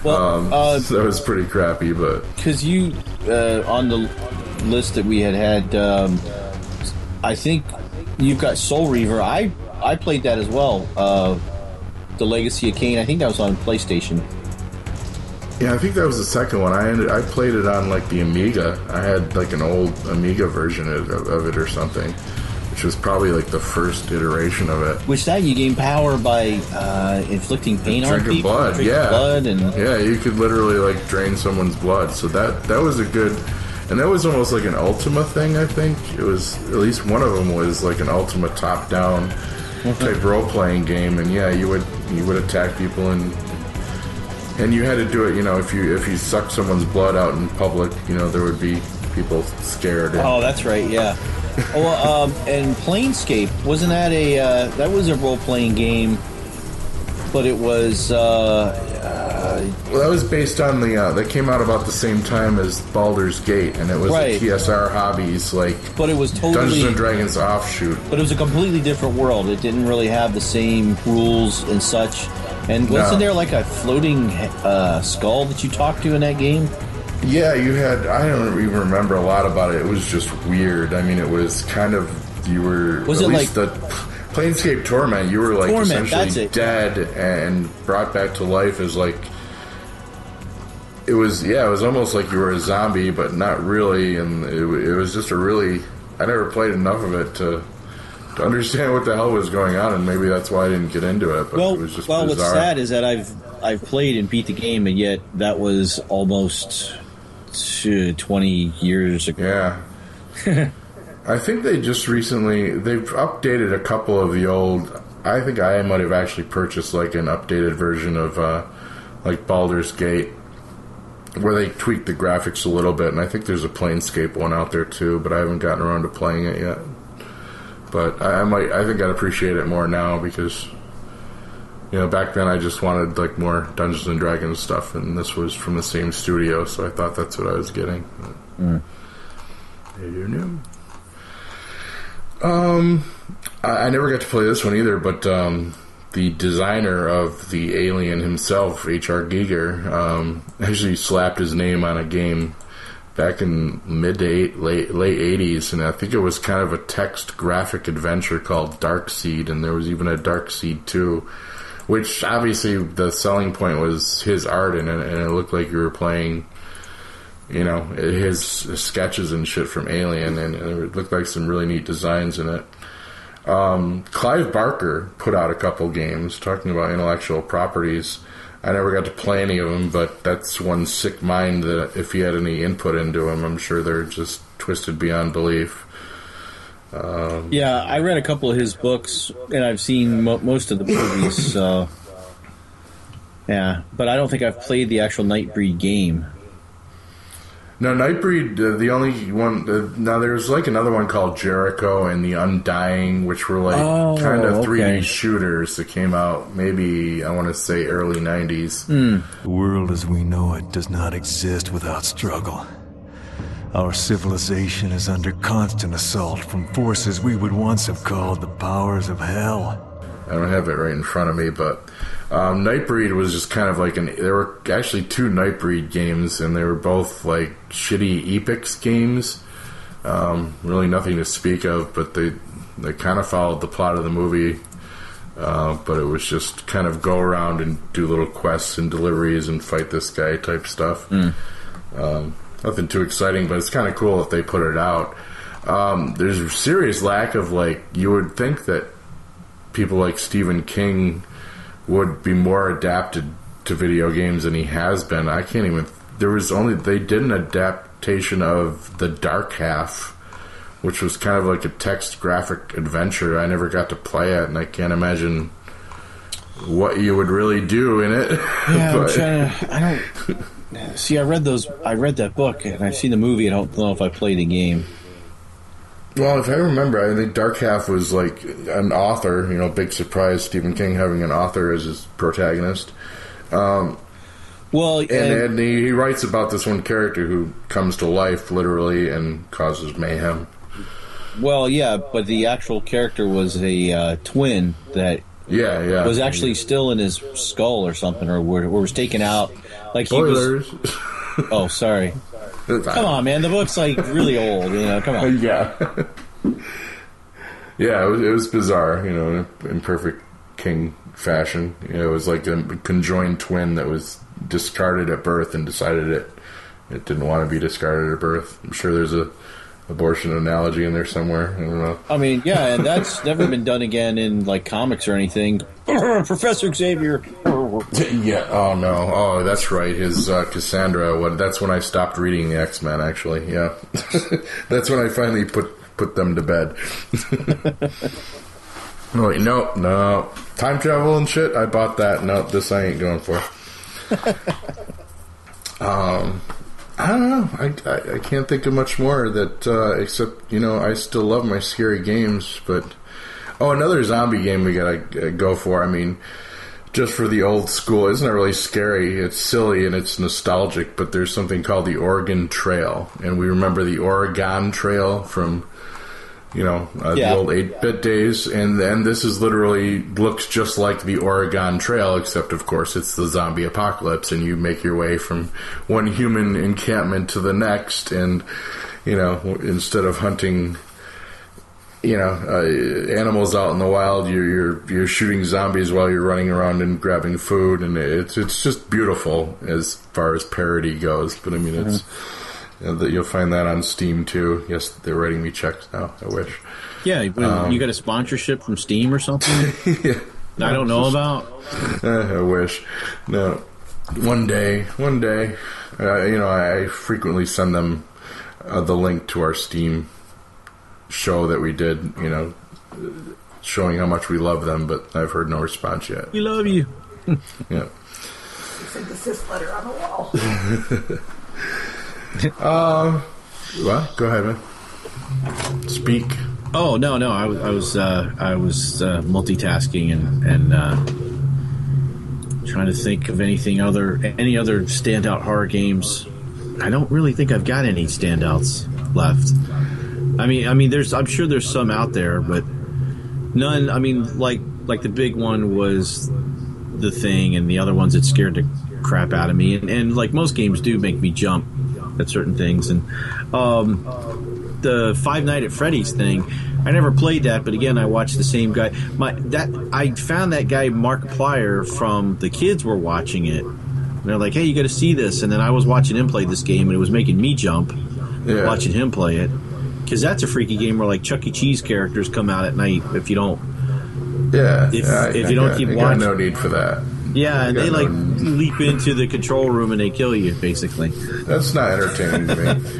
Well, um, uh, so that was pretty crappy, but Because you, uh, on the list that we had had, um, I think you've got Soul Reaver. I I played that as well. Uh, the Legacy of Kain. I think that was on PlayStation. yeah, I think that was the second one. I ended, I played it on like the Amiga. I had like an old Amiga version of, of it or something, which was probably like the first iteration of it. Which that you gain power by uh, inflicting pain on drinking people, blood, drinking yeah, blood, and yeah, you could literally like drain someone's blood. So that that was a good, and that was almost like an Ultima thing. I think it was at least one of them was like an Ultima top down type role playing game, and yeah, you would you would attack people and. And you had to do it, you know. If you if you suck someone's blood out in public, you know there would be people scared. And, Oh, that's right. Yeah. oh, um, and Planescape wasn't that a uh, that was a role playing game, but it was uh, Well, that was based on the uh, that came out about the same time as Baldur's Gate, and it was Right. the TSR Hobbies like But it was totally- Dungeons and Dragons offshoot. but it was a completely different world. It didn't really have the same rules and such. And wasn't No. there like a floating uh, skull that you talked to in that game? Yeah, you had. I don't even remember a lot about it. It was just weird. I mean, it was kind of you were. Was at it least the Planescape Torment? You were like Torment, essentially dead and brought back to life as like. It was yeah. It was almost like you were a zombie, but not really. And it, it was just a really. I never played enough of it to. To understand what the hell was going on, and maybe that's why I didn't get into it. But well, it was just well, bizarre. what's sad is that I've I've played and beat the game, and yet that was almost twenty years ago. Yeah. [laughs] I think they just recently they've updated a couple of the old. I think I might have actually purchased like an updated version of uh, like Baldur's Gate, where they tweaked the graphics a little bit, and I think there's a Planescape one out there too, but I haven't gotten around to playing it yet. But I, I might. I think I'd appreciate it more now because. You know, back then I just wanted like more Dungeons and Dragons stuff, and this was from the same studio, so I thought that's what I was getting. Mm. You know. Um, I, I never got to play this one either, but um, the designer of the alien himself, H.R. Giger, um, actually slapped his name on a game back in mid to eight, late late eighties, and I think it was kind of a text graphic adventure called Dark Seed, and there was even a Dark Seed two. Which obviously the selling point was his art, and it, and it looked like you were playing you know, his sketches and shit from Alien, and it looked like some really neat designs in it. Um, Clive Barker put out a couple games talking about intellectual properties. I never got to play any of them, but that's one sick mind that if he had any input into them, I'm sure they're just twisted beyond belief. Um, Yeah, I read a couple of his books, and I've seen mo- most of the movies. So, yeah, but I don't think I've played the actual Nightbreed game. No, Nightbreed. Uh, the only one. Uh, now there's like another one called Jericho and the Undying, which were like Oh, kind of 3D shooters that came out. Maybe I want to say early '90s. The world as we know it does not exist without struggle. Our civilization is under constant assault from forces we would once have called the powers of hell. I don't have it right in front of me, but um, Nightbreed was just kind of like an. There were actually two Nightbreed games, and they were both like shitty Epix games. Um, really nothing to speak of, but they they kind of followed the plot of the movie. Uh, but it was just kind of go around and do little quests and deliveries and fight this guy type stuff. Um, nothing too exciting, but it's kind of cool if they put it out. Um, there's a serious lack of like you would think that people like Stephen King would be more adapted to video games than he has been. I can't even. There was only they did an adaptation of the Dark Half, which was kind of like a text graphic adventure. I never got to play it, and I can't imagine what you would really do in it. Yeah, [laughs] I'm But- trying to. I don't. See, I read those. I read that book, and I've seen the movie. I don't know if I played the game. Well, if I remember, I think Dark Half was like an author. You know, big surprise, Stephen King having an author as his protagonist. Um, well, and, and- and he, he writes about this one character who comes to life literally and causes mayhem. Well, yeah, but the actual character was a uh, twin that Yeah, yeah. was actually still in his skull or something, or, or was taken out. Like he Spoilers. was. Oh, sorry. [laughs] Come on, man. The book's like really old. You know, come on. [laughs] yeah. [laughs] yeah, it was, it was bizarre, you know, in perfect King fashion. You know, it was like a conjoined twin that was discarded at birth and decided it it didn't want to be discarded at birth. I'm sure there's a abortion analogy in there somewhere. I don't know. I mean, yeah, and that's never been done again in like comics or anything. [clears throat] Professor Xavier. [laughs] Yeah. Oh no. Oh, that's right. His uh, Cassandra. What? That's when I stopped reading the X Men. Actually, yeah. [laughs] that's when I finally put put them to bed. no, wait, no, no. Time travel and shit. I bought that. No, this I ain't going for. [laughs] um, I don't know. I, I, I can't think of much more that uh, except you know I still love my scary games, but oh, another zombie game we gotta uh, go for. I mean just for the old school. It's not it really scary. It's silly and it's nostalgic. But there's something called the Oregon Trail, and we remember the Oregon Trail from you know uh, Yeah. the old eight bit days. And then this is literally looks just like the Oregon Trail, except of course it's the zombie apocalypse, and you make your way from one human encampment to the next, and you know instead of hunting you know, uh, animals out in the wild. You're, you're you're shooting zombies while you're running around and grabbing food, and it's it's just beautiful as far as parody goes. But I mean, it's you know, that you'll find that on Steam too. Yes, they're writing me checks now. I wish. Yeah, Um, you got a sponsorship from Steam or something. [laughs] I don't know about. Eh, [laughs] I wish. No, one day, one day, uh, you know, I frequently send them uh, the link to our Steam show that we did. You know, showing how much we love them, but I've heard no response yet. We love you. [laughs] Yeah. Send the cis letter on the wall. [laughs] um, well, go ahead, man. Speak. Oh no, no, I was I was uh, I was uh, multitasking and and uh, trying to think of anything other any other standout horror games. I don't really think I've got any standouts left. I mean, I mean, there's I'm sure there's some out there, but none. I mean, like like the big one was the thing, and the other ones that scared the crap out of me. And, and like most games do, make me jump at certain things. And um, the Five Night at Freddy's thing, I never played that, but again, I watched the same guy. My that I found that guy Mark Markiplier from the kids were watching it. And they're like, "Hey, you got to see this," and then I was watching him play this game, and it was making me jump Yeah. watching him play it. Because that's a freaky game where like Chuck E. Cheese characters come out at night if you don't. Yeah. If- yeah, if you don't got- keep watching- no need for that. Yeah, and they no- like leap into the control room and they kill you basically. That's not entertaining to me. [laughs]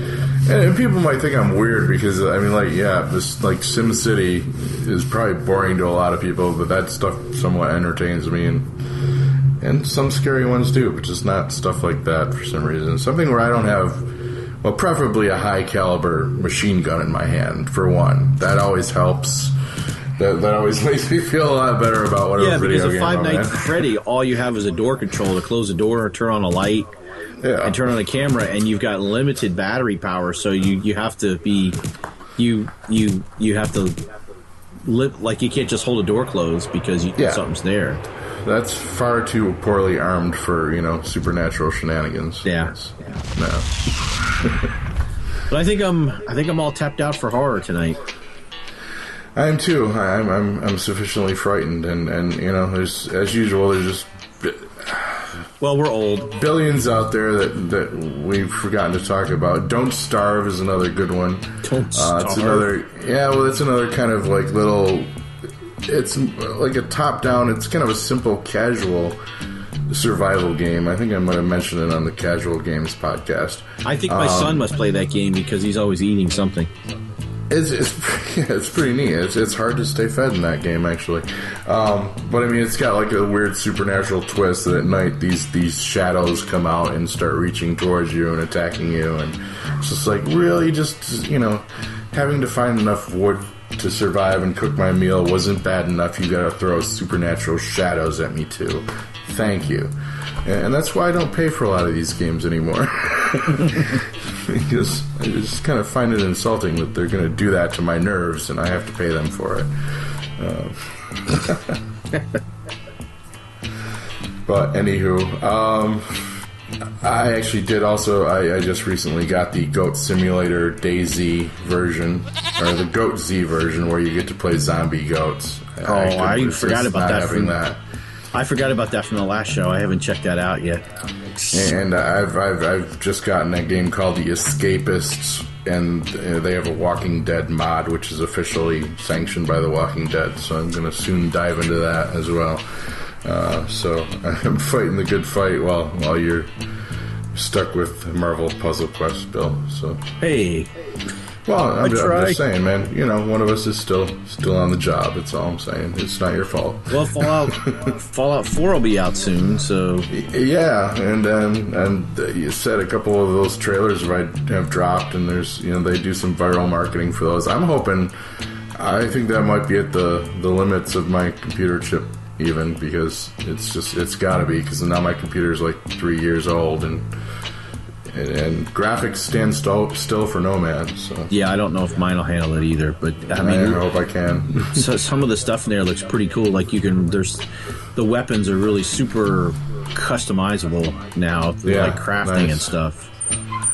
And, and people might think I'm weird because I mean, like, yeah, this like Sim City is probably boring to a lot of people, but that stuff somewhat entertains me, and and some scary ones do, but just not stuff like that for some reason. Something where I don't have well, preferably a high caliber machine gun in my hand for one. That always helps. That, that always [laughs] makes me feel a lot better about whatever Yeah, because a Five Nights at Freddy, [laughs] all you have is a door control to close the door, turn on a light, and turn on the camera, and you've got limited battery power, so you you have to be you you you have to live like you can't just hold a door closed because you, Yeah. something's there. That's far too poorly armed for you know supernatural shenanigans. Yeah. No. [laughs] But I think I'm I think I'm all tapped out for horror tonight. I am too. I- I'm I'm I'm sufficiently frightened, and and you know, there's as usual, there's just well, we're old. Billions out there that that we've forgotten to talk about. Don't starve is another good one. Don't Uh, it's Starve. another yeah. Well, it's another kind of like little. It's like a top down. It's kind of a simple, casual survival game. I think I might have mentioned it on the Casual Games podcast. I think my Um, son must play that game because he's always eating something. It's it's yeah, [laughs] it's pretty neat. It's it's hard to stay fed in that game actually, um, but I mean it's got like a weird supernatural twist that at night these these shadows come out and start reaching towards you and attacking you, and it's just like really just you know having to find enough wood to survive and cook my meal wasn't bad enough. You got to throw supernatural shadows at me too. Thank you, and that's why I don't pay for a lot of these games anymore. because [laughs] I just kind of find it insulting that they're to do that to my nerves and I have to pay them for it. Um, [laughs] but anywho, um, I actually did also. I, I just recently got the Goat Simulator DayZ version, or the Goat Z version, where you get to play zombie goats. Oh, I, forgot about that. Having From, that. I forgot about that from the last show. I haven't checked that out yet. And I've, I've, I've just gotten a game called The Escapists, and uh, they have a Walking Dead mod, which is officially sanctioned by The Walking Dead. So I'm going to soon dive into that as well. Uh, so [laughs] I'm fighting the good fight while while you're stuck with Marvel Puzzle Quest, Bill. So hey, well, I'm, I'm just saying, man. You know, one of us is still still on the job. That's all I'm saying. It's not your fault. Well, Fallout [laughs] Fallout Four will be out soon, so Yeah, and um, and you said a couple of those trailers have dropped, and there's you know they do some viral marketing for those. I'm hoping. I think that might be at the the limits of my computer chip, even because it's just it's got to be because now my computer is like three years old and. And, and graphics stand still, still for Nomad, so yeah, I don't know if mine will handle it either. But I mean, I hope I can. [laughs] so some of the stuff in there looks pretty cool. Like you can, there's the weapons are really super customizable now, Yeah, like crafting nice. and stuff.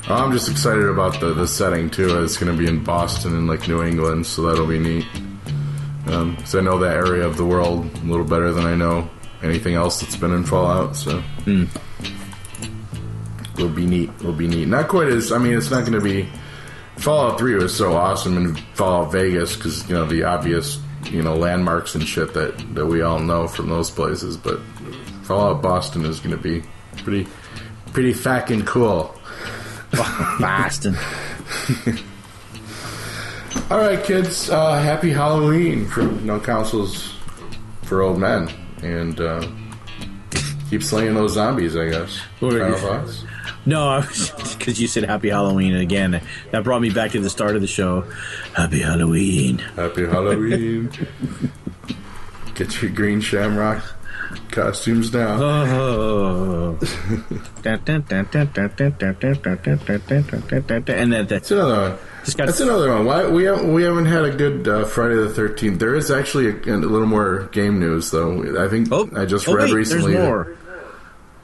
Oh, I'm just excited about the, the setting too. It's going to be in Boston and like New England, so that'll be neat. Um, because I know that area of the world a little better than I know anything else that's been in Fallout. So hmm. it'll be neat. It'll be neat. Not quite as I mean, it's not going to be. Fallout Three was so awesome in Fallout Vegas because you know the obvious you know landmarks and shit that that we all know from those places. But Fallout Boston is going to be pretty pretty fucking cool. Boston. [laughs] All right, kids. Uh, happy Halloween from No Consoles for Old Men, and uh, keep slaying those zombies. I guess. What are Final thoughts? No, because you said Happy Halloween and again. That brought me back to the start of the show. Happy Halloween. Happy Halloween. Get your green shamrock costumes now. Oh. and then that's another one. That's another one. Why we haven't we haven't had a good uh, Friday the Thirteenth. There is actually a, a little more game news though. I think I just oh, read wait, recently. There's more.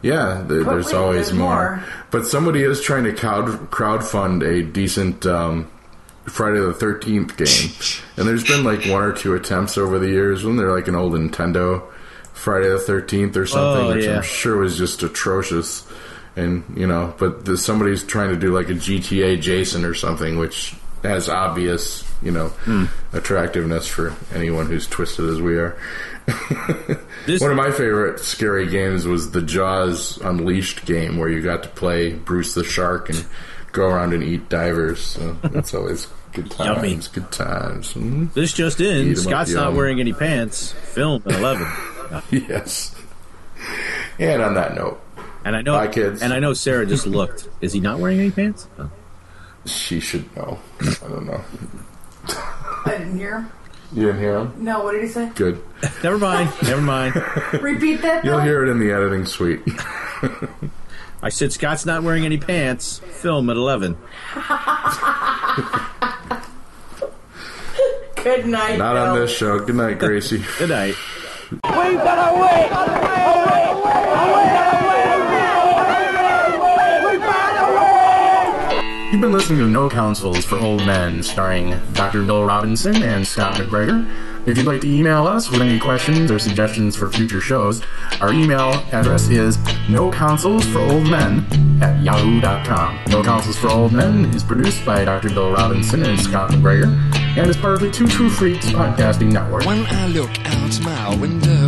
Yeah, th- But there's wait, always there's more. more. But somebody is trying to crowd crowdfund a decent um, Friday the Thirteenth game, and there's been like one or two attempts over the years. When they're like an old Nintendo Friday the Thirteenth or something, Oh, which yeah. I'm sure was just atrocious. And you know, but the, somebody's trying to do like a GTA Jason or something, which has obvious, you know, Hmm. attractiveness for anyone who's twisted as we are. [laughs] One of my favorite scary games was the Jaws Unleashed game, where you got to play Bruce the Shark and go around and eat divers. So that's always good [laughs] times. Yummy. Good times. Mhm. This just in. Scott's not wearing any pants. Film at 11. [laughs] yes. And on that note, and I know, Bye, kids. and I know Sara just looked. Is he not wearing any pants? Oh. She should know. I don't know. I didn't hear him. You didn't hear him? No, what did he say? Good. [laughs] Never mind. Never mind. Repeat that. You'll Bill? hear it in the editing suite. [laughs] I said Scott's not wearing any pants. Film at 11. [laughs] Good night. Not Bill. on this show. Good night, Gracie. Good night. We've got away! You've been listening to No Consoles for Old Men, starring Dr. Bill Robinson and Scott McGregor. If you'd like to email us with any questions or suggestions for future shows, our email address is noconsolesforoldmen at yahoo.com. No Consoles for Old Men is produced by Dr. Bill Robinson and Scott McGregor and is part of the Two True Freaks podcasting network. When I look out my window,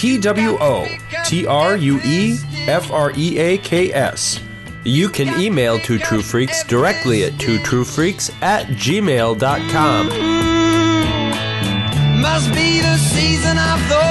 T W O T R U E F R E A K S. You can email Two True Freaks directly at twotruefreaks at gmail.com. Must be the season of the.